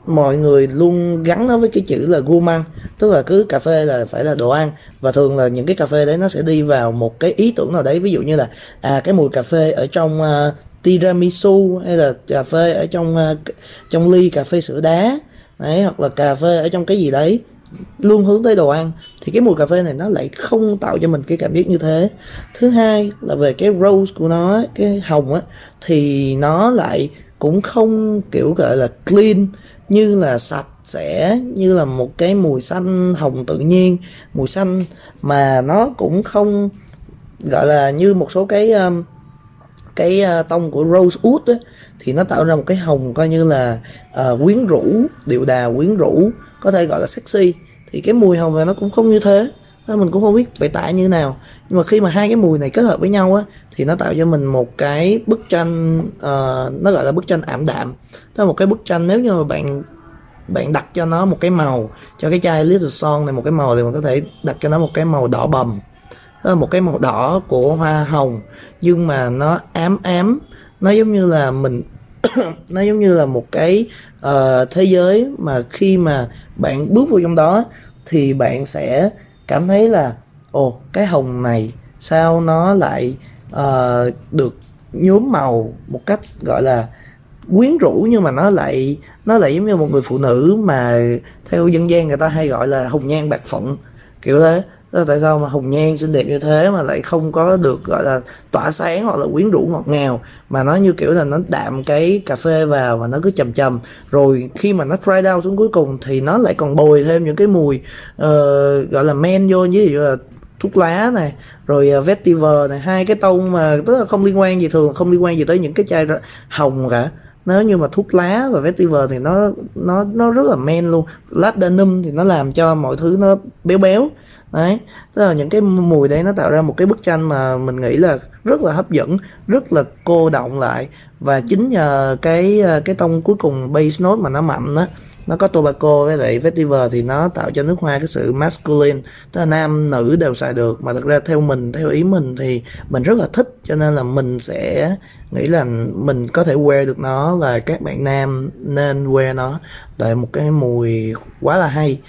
mọi người luôn gắn nó với cái chữ là gourmand tức là cứ cà phê là phải là đồ ăn. Và thường là những cái cà phê đấy nó sẽ đi vào một cái ý tưởng nào đấy. Ví dụ như là à cái mùi cà phê ở trong uh, tiramisu hay là cà phê ở trong uh, trong ly cà phê sữa đá đấy hoặc là cà phê ở trong cái gì đấy luôn hướng tới đồ ăn. Thì cái mùi cà phê này nó lại không tạo cho mình cái cảm giác như thế. Thứ hai là về cái rose của nó cái hồng á thì nó lại cũng không kiểu gọi là clean như là sạch sẽ như là một cái mùi xanh hồng tự nhiên mùi xanh mà nó cũng không gọi là như một số cái um, cái uh, tông của rosewood ấy, thì nó tạo ra một cái hồng coi như là uh, quyến rũ điệu đà quyến rũ có thể gọi là sexy. Thì cái mùi hồng này nó cũng không như thế. Nên mình cũng không biết phải tả như thế nào. Nhưng mà khi mà hai cái mùi này kết hợp với nhau á thì nó tạo cho mình một cái bức tranh uh, nó gọi là bức tranh ảm đạm. Đó là một cái bức tranh nếu như mà bạn bạn đặt cho nó một cái màu cho cái chai Little Son này một cái màu thì mình có thể đặt cho nó một cái màu đỏ bầm. Đó là một cái màu đỏ của hoa hồng nhưng mà nó ám ám nó giống như là mình nó giống như là một cái uh, thế giới mà khi mà bạn bước vào trong đó thì bạn sẽ cảm thấy là ồ cái hồng này sao nó lại uh, được nhuốm màu một cách gọi là quyến rũ nhưng mà nó lại nó lại giống như một người phụ nữ mà theo dân gian người ta hay gọi là hồng nhan bạc phận kiểu thế. Đó là tại sao mà hồng nhan xinh đẹp như thế mà lại không có được gọi là tỏa sáng hoặc là quyến rũ ngọt ngào. Mà nó như kiểu là nó đạm cái cà phê vào và nó cứ chầm chầm. Rồi khi mà nó dry down xuống cuối cùng thì nó lại còn bồi thêm những cái mùi uh, gọi là men vô với là thuốc lá này rồi uh, vetiver này. Hai cái tông mà tức là không liên quan gì thường không liên quan gì tới những cái chai hồng cả. Nếu như mà thuốc lá và vetiver thì nó nó nó rất là men luôn. Labdanum thì nó làm cho mọi thứ nó béo béo đấy. Tức là những cái mùi đấy nó tạo ra một cái bức tranh mà mình nghĩ là rất là hấp dẫn, rất là cô động lại. Và chính nhờ cái ờ, cái tông cuối cùng base note mà nó mặn đó nó có tobacco với lại vetiver thì nó tạo cho nước hoa cái sự masculine. Tức là nam, nữ đều xài được. Mà thực ra theo mình, theo ý mình thì mình rất là thích. Cho nên là mình sẽ nghĩ là mình có thể wear được nó và các bạn nam nên wear nó. Tại một cái mùi quá là hay.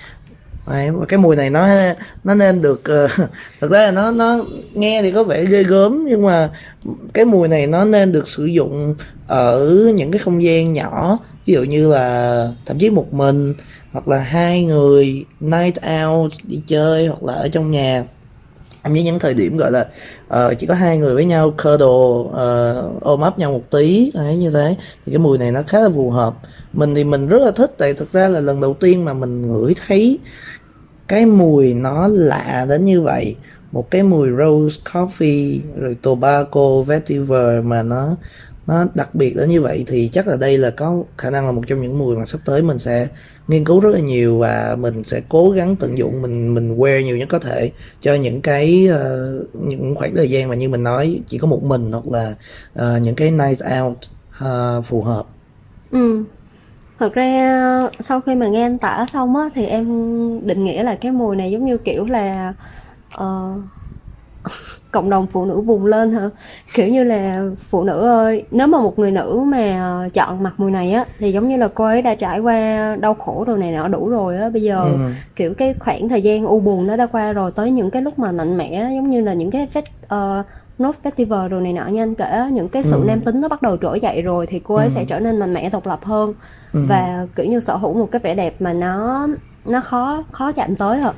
Đấy, và cái mùi này nó nó nên được ờ, uh, thực ra là nó nó nghe thì có vẻ ghê gớm nhưng mà cái mùi này nó nên được sử dụng ở những cái không gian nhỏ. Ví dụ như là thậm chí một mình hoặc là hai người night out đi chơi hoặc là ở trong nhà. Em với những thời điểm gọi là uh, chỉ có hai người với nhau cuddle uh, ôm ấp nhau một tí đấy như thế. Thì cái mùi này nó khá là phù hợp mình thì mình rất là thích tại thực ra là lần đầu tiên mà mình ngửi thấy cái mùi nó lạ đến như vậy một cái mùi rose coffee rồi tobacco vetiver mà nó nó đặc biệt đến như vậy thì chắc là đây là có khả năng là một trong những mùi mà sắp tới mình sẽ nghiên cứu rất là nhiều và mình sẽ cố gắng tận dụng mình mình wear nhiều nhất có thể cho những cái uh, những khoảng thời gian mà như mình nói chỉ có một mình hoặc là uh, những cái night out uh, phù hợp Ừ. Thật ra sau khi mà nghe anh tả xong á thì em định nghĩa là cái mùi này giống như kiểu là ờ, cộng đồng phụ nữ vùng lên hả? Kiểu như là phụ nữ ơi, nếu mà một người nữ mà chọn mặc mùi này á thì giống như là cô ấy đã trải qua đau khổ đồ này nọ đủ rồi á, bây giờ Ừ. kiểu cái khoảng thời gian u buồn nó đã qua rồi tới những cái lúc mà mạnh mẽ giống như là những cái fest, uh, nốt festival đồ này nọ như anh kể những cái sự Ừ. nam tính nó bắt đầu trỗi dậy rồi thì cô ấy Ừ. sẽ trở nên mạnh mẽ độc lập hơn Ừ. và kiểu như sở hữu một cái vẻ đẹp mà nó nó khó khó chạm tới hả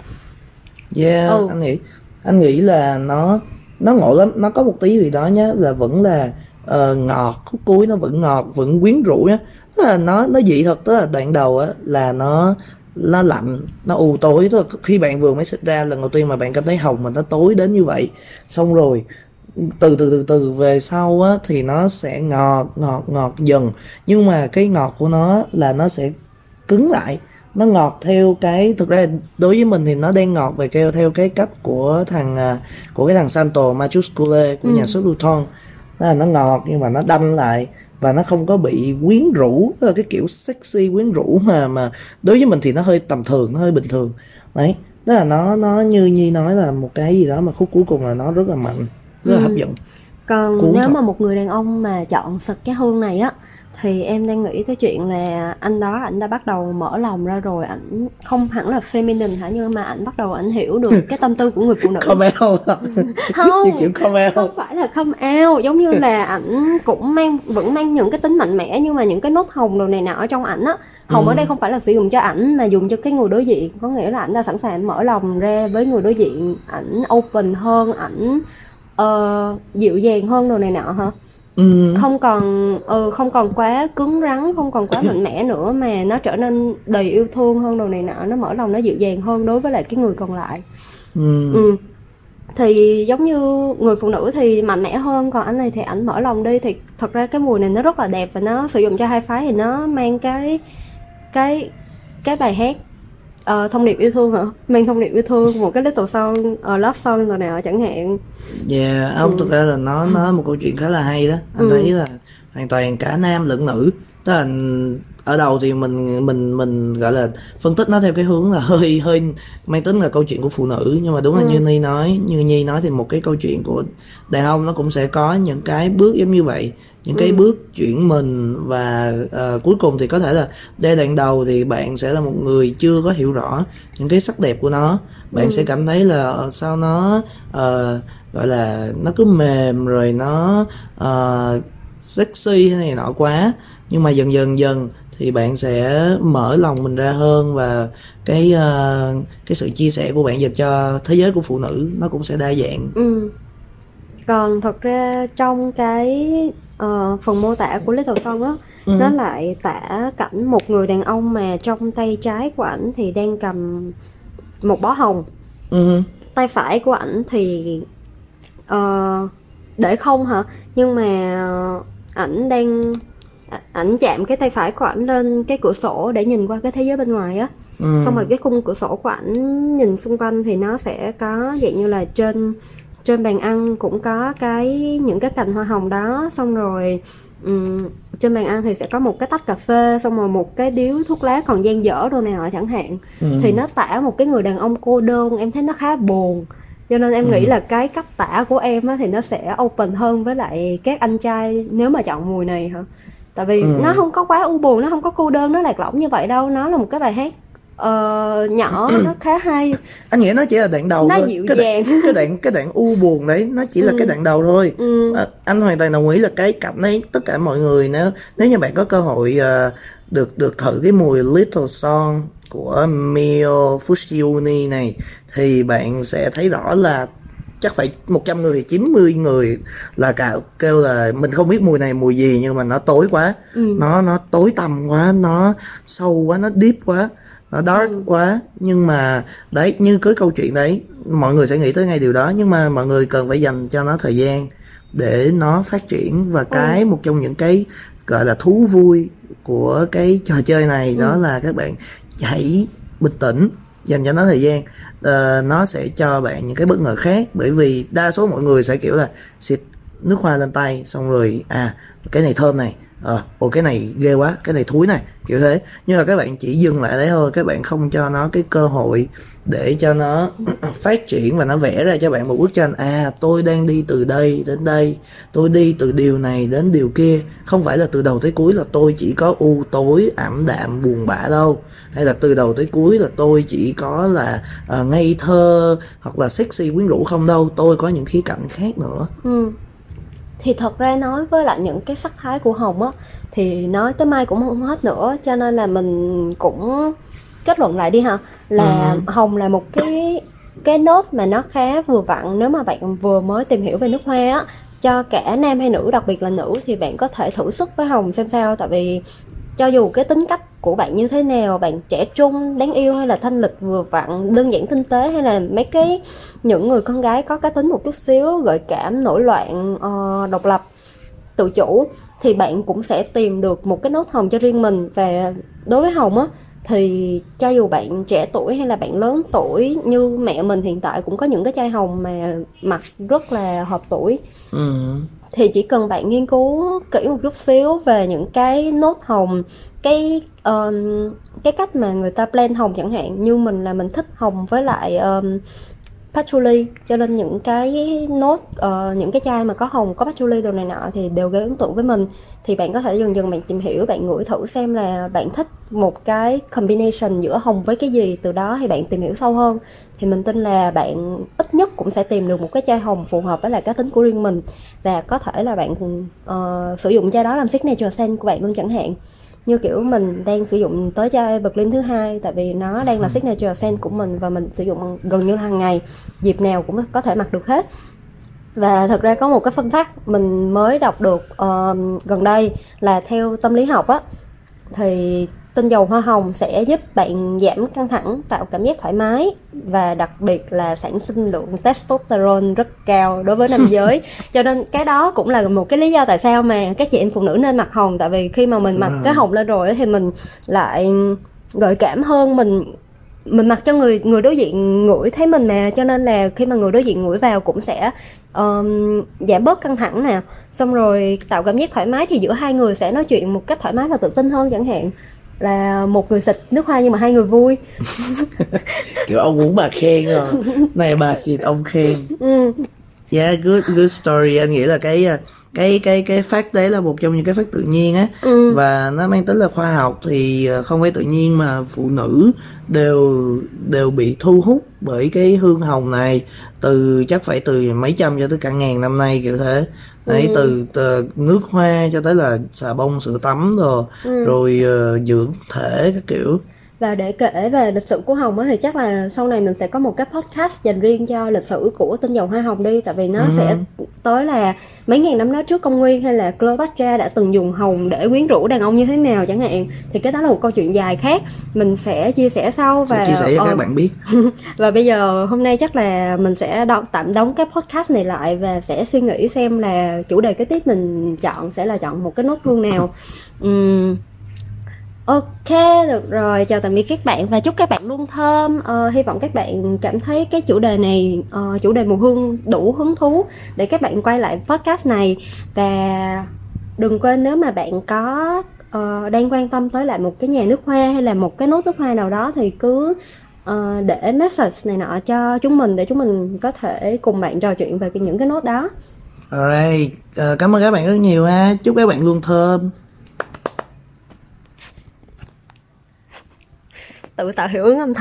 Yeah, Ừ. anh nghĩ anh nghĩ là nó nó ngộ lắm, nó có một tí gì đó nhá là vẫn là ờ, ngọt, khúc cuối nó vẫn ngọt, vẫn quyến rũ. Tức là nó nó dị thật tức là đoạn đầu á là nó nó lạnh, nó u tối tức là khi bạn vừa mới xịt ra lần đầu tiên mà bạn cảm thấy hồng mà nó tối đến như vậy. Xong rồi từ từ từ từ về sau á thì nó sẽ ngọt ngọt ngọt dần. Nhưng mà cái ngọt của nó là nó sẽ cứng lại. Nó ngọt theo cái thực ra đối với mình thì nó đang ngọt về theo theo cái cách của thằng à, của cái thằng Santo Majuscule của nhà xuất Luton là nó ngọt nhưng mà nó đanh lại và nó không có bị quyến rũ là cái kiểu sexy quyến rũ mà mà đối với mình thì nó hơi tầm thường nó hơi bình thường. Đấy đó là nó nó như Nhi nói là một cái gì đó mà khúc cuối cùng là nó rất là mạnh rất là hấp dẫn. Còn Cuốn nếu thật. mà một người đàn ông mà chọn xịt cái hương này á thì em đang nghĩ tới chuyện là anh đó ảnh đã bắt đầu mở lòng ra rồi ảnh không hẳn là feminine hả nhưng mà ảnh bắt đầu ảnh hiểu được cái tâm tư của người phụ nữ. Come out Không. kiểu come out không phải là come out giống như là ảnh cũng mang vẫn mang những cái tính mạnh mẽ nhưng mà những cái nốt hồng đồ này nọ ở trong ảnh á. Hồng ở đây không phải là sử dụng cho ảnh mà dùng cho cái người đối diện. Có nghĩa là ảnh đã sẵn sàng mở lòng ra với người đối diện ảnh open hơn ảnh ờ, dịu dàng hơn đồ này nọ hả ừ. không còn ừ, không còn quá cứng rắn không còn quá mạnh mẽ nữa mà nó trở nên đầy yêu thương hơn đồ này nọ nó mở lòng nó dịu dàng hơn đối với lại cái người còn lại Ừ. ừ. thì giống như người phụ nữ thì mạnh mẽ hơn còn anh này thì ảnh mở lòng đi thì thật ra cái mùi này nó rất là đẹp và nó sử dụng cho hai phái thì nó mang cái cái cái bài hát ờ, thông điệp yêu thương hả mang thông điệp yêu thương một cái little song uh, love song rồi nè chẳng hạn Yeah, ông thực ra là nó nó một câu chuyện khá là hay đó. Anh Ừ. thấy là hoàn toàn cả nam lẫn nữ. Tức là ở đầu thì mình mình mình gọi là phân tích nó theo cái hướng là hơi hơi mang tính là câu chuyện của phụ nữ nhưng mà đúng là Ừ. như Nhi nói như Nhi nói thì một cái câu chuyện của đàn ông nó cũng sẽ có những cái bước giống như vậy những cái Ừ. bước chuyển mình và ờ, cuối cùng thì có thể là giai đoạn đầu thì bạn sẽ là một người chưa có hiểu rõ những cái sắc đẹp của nó bạn Ừ. sẽ cảm thấy là ờ, sao nó ờ, gọi là nó cứ mềm rồi nó ờ, sexy hay này nọ quá nhưng mà dần dần dần thì bạn sẽ mở lòng mình ra hơn và cái ờ, cái sự chia sẻ của bạn dành cho thế giới của phụ nữ nó cũng sẽ đa dạng Ừ. Còn thật ra trong cái ờ, phần mô tả của Little Song á, Ừ. nó lại tả cảnh một người đàn ông mà trong tay trái của ảnh thì đang cầm một bó hồng, ừ tay phải của ảnh thì ờ, để không hả? Nhưng mà ảnh đang à, ảnh chạm cái tay phải của ảnh lên cái cửa sổ để nhìn qua cái thế giới bên ngoài á. ừ xong rồi cái khung cửa sổ của ảnh nhìn xung quanh thì nó sẽ có dạng như là trên trên bàn ăn cũng có cái những cái cành hoa hồng đó xong rồi ừm, trên bàn ăn thì sẽ có một cái tách cà phê xong rồi một cái điếu thuốc lá còn dang dở đồ này nọ chẳng hạn ừ. thì nó tả một cái người đàn ông cô đơn em thấy nó khá buồn cho nên em nghĩ là cái cách tả của em á thì nó sẽ open hơn với lại các anh trai nếu mà chọn mùi này hả tại vì Ừ. nó không có quá u buồn nó không có cô đơn nó lạc lõng như vậy đâu nó là một cái bài hát ờ, nhỏ nó khá hay. Anh nghĩ nó chỉ là đoạn đầu Nó thôi. dịu cái đoạn, dàng. cái đoạn cái đoạn u buồn đấy nó chỉ là Ừ. cái đoạn đầu thôi. Ừ, Ờ, anh hoàn toàn đồng ý là cái cảnh đấy tất cả mọi người nếu nếu như bạn có cơ hội ờ, được được thử cái mùi Little Song của Mio Fusiuni này thì bạn sẽ thấy rõ là chắc phải 100 người thì 90 người là cả kêu là mình không biết mùi này mùi gì nhưng mà nó tối quá. Ừ, nó nó tối tăm quá nó sâu quá nó deep quá nó dark Ừ. quá. Nhưng mà đấy như cái câu chuyện đấy mọi người sẽ nghĩ tới ngay điều đó. Nhưng mà mọi người cần phải dành cho nó thời gian để nó phát triển. Và cái một trong những cái gọi là thú vui của cái trò chơi này đó là các bạn hãy bình tĩnh dành cho nó thời gian. Ờ, nó sẽ cho bạn những cái bất ngờ khác. Bởi vì đa số mọi người sẽ kiểu là xịt nước hoa lên tay xong rồi à cái này thơm này ờ ồ cái này ghê quá cái này thúi này kiểu thế. Nhưng mà các bạn chỉ dừng lại đấy thôi các bạn không cho nó cái cơ hội để cho nó phát triển và nó vẽ ra cho bạn một bức tranh. À tôi đang đi từ đây đến đây tôi đi từ điều này đến điều kia. Không phải là từ đầu tới cuối là tôi chỉ có u tối ảm đạm buồn bã đâu. Hay là từ đầu tới cuối là tôi chỉ có là uh, ngây thơ hoặc là sexy quyến rũ không đâu. Tôi có những khía cạnh khác nữa. Ừ thì thật ra nói với lại những cái sắc thái của hồng á thì nói tới mai cũng không hết nữa cho nên là mình cũng kết luận lại đi ha. Là hồng là một cái cái nốt mà nó khá vừa vặn nếu mà bạn vừa mới tìm hiểu về nước hoa á cho cả nam hay nữ đặc biệt là nữ thì bạn có thể thử sức với hồng xem sao. Tại vì cho dù cái tính cách của bạn như thế nào bạn trẻ trung đáng yêu hay là thanh lịch vừa vặn đơn giản tinh tế hay là mấy cái những người con gái có cá tính một chút xíu gợi cảm nổi loạn uh, độc lập tự chủ thì bạn cũng sẽ tìm được một cái nốt hồng cho riêng mình và đối với hồng á thì cho dù bạn trẻ tuổi hay là bạn lớn tuổi như mẹ mình hiện tại cũng có những cái chai hồng mà mặc rất là hợp tuổi ừ thì chỉ cần bạn nghiên cứu kỹ một chút xíu về những cái nốt hồng cái um, cái cách mà người ta blend hồng chẳng hạn. Như mình là mình thích hồng với lại um, patchouli. Cho nên những cái nốt uh, những cái chai mà có hồng có patchouli đồ này nọ thì đều gây ấn tượng với mình. Thì bạn có thể dần dần bạn tìm hiểu bạn ngửi thử xem là bạn thích một cái combination giữa hồng với cái gì. Từ đó thì bạn tìm hiểu sâu hơn. Thì mình tin là bạn ít nhất cũng sẽ tìm được một cái chai hồng phù hợp với lại cá tính của riêng mình. Và có thể là bạn uh, sử dụng chai đó làm signature scent của bạn luôn chẳng hạn như kiểu mình đang sử dụng tới chai Berlin thứ hai tại vì nó đang là signature scent của mình và mình sử dụng gần như hàng ngày dịp nào cũng có thể mặc được hết. Và thật ra có một cái phân phát mình mới đọc được ờ, gần đây là theo tâm lý học á thì tinh dầu hoa hồng sẽ giúp bạn giảm căng thẳng tạo cảm giác thoải mái và đặc biệt là sản sinh lượng testosterone rất cao đối với nam giới. Cho nên cái đó cũng là một cái lý do tại sao mà các chị em phụ nữ nên mặc hồng. Tại vì khi mà mình mặc cái hồng lên rồi thì mình lại gợi cảm hơn. Mình mình mặc cho người người đối diện ngửi thấy mình mà. Cho nên là khi mà người đối diện ngửi vào cũng sẽ um, giảm bớt căng thẳng nè. Xong rồi tạo cảm giác thoải mái thì giữa hai người sẽ nói chuyện một cách thoải mái và tự tin hơn chẳng hạn là một người xịt nước hoa nhưng mà hai người vui. Kiểu ông muốn bà khen rồi này bà xịt ông khen ừ. yeah good good story. Anh nghĩ là cái cái cái cái phát đấy là một trong những cái phát tự nhiên á. Ừ. và nó mang tính là khoa học thì uh, không phải tự nhiên mà phụ nữ đều đều bị thu hút bởi cái hương hồng này. Từ chắc phải từ mấy trăm cho tới cả ngàn năm nay kiểu thế đấy Ừ. từ, từ nước hoa cho tới là xà bông sữa tắm rồi Ừ. rồi uh, dưỡng thể các kiểu Và để kể về lịch sử của Hồng á thì chắc là sau này mình sẽ có một cái podcast dành riêng cho lịch sử của tinh dầu hoa hồng đi tại vì nó Ừ. sẽ tới là mấy ngàn năm đó trước công nguyên hay là Cleopatra đã từng dùng hồng để quyến rũ đàn ông như thế nào chẳng hạn thì cái đó là một câu chuyện dài khác mình sẽ chia sẻ sau và sẽ chia sẻ cho ờ, các bạn biết và bây giờ hôm nay chắc là mình sẽ đo, tạm đóng cái podcast này lại và sẽ suy nghĩ xem là chủ đề kế tiếp mình chọn sẽ là chọn một cái nốt hương nào. Ừm, Ok, được rồi. Chào tạm biệt các bạn và chúc các bạn luôn thơm. Ờ, hy vọng các bạn cảm thấy cái chủ đề này, uh, chủ đề mùi hương đủ hứng thú để các bạn quay lại podcast này và đừng quên nếu mà bạn có uh, đang quan tâm tới lại một cái nhà nước hoa hay là một cái nốt nước hoa nào đó thì cứ uh, để message này nọ cho chúng mình để chúng mình có thể cùng bạn trò chuyện về những cái nốt đó. Alright, uh, cảm ơn các bạn rất nhiều ha. Chúc các bạn luôn thơm. Tự tạo hiệu ứng âm thanh.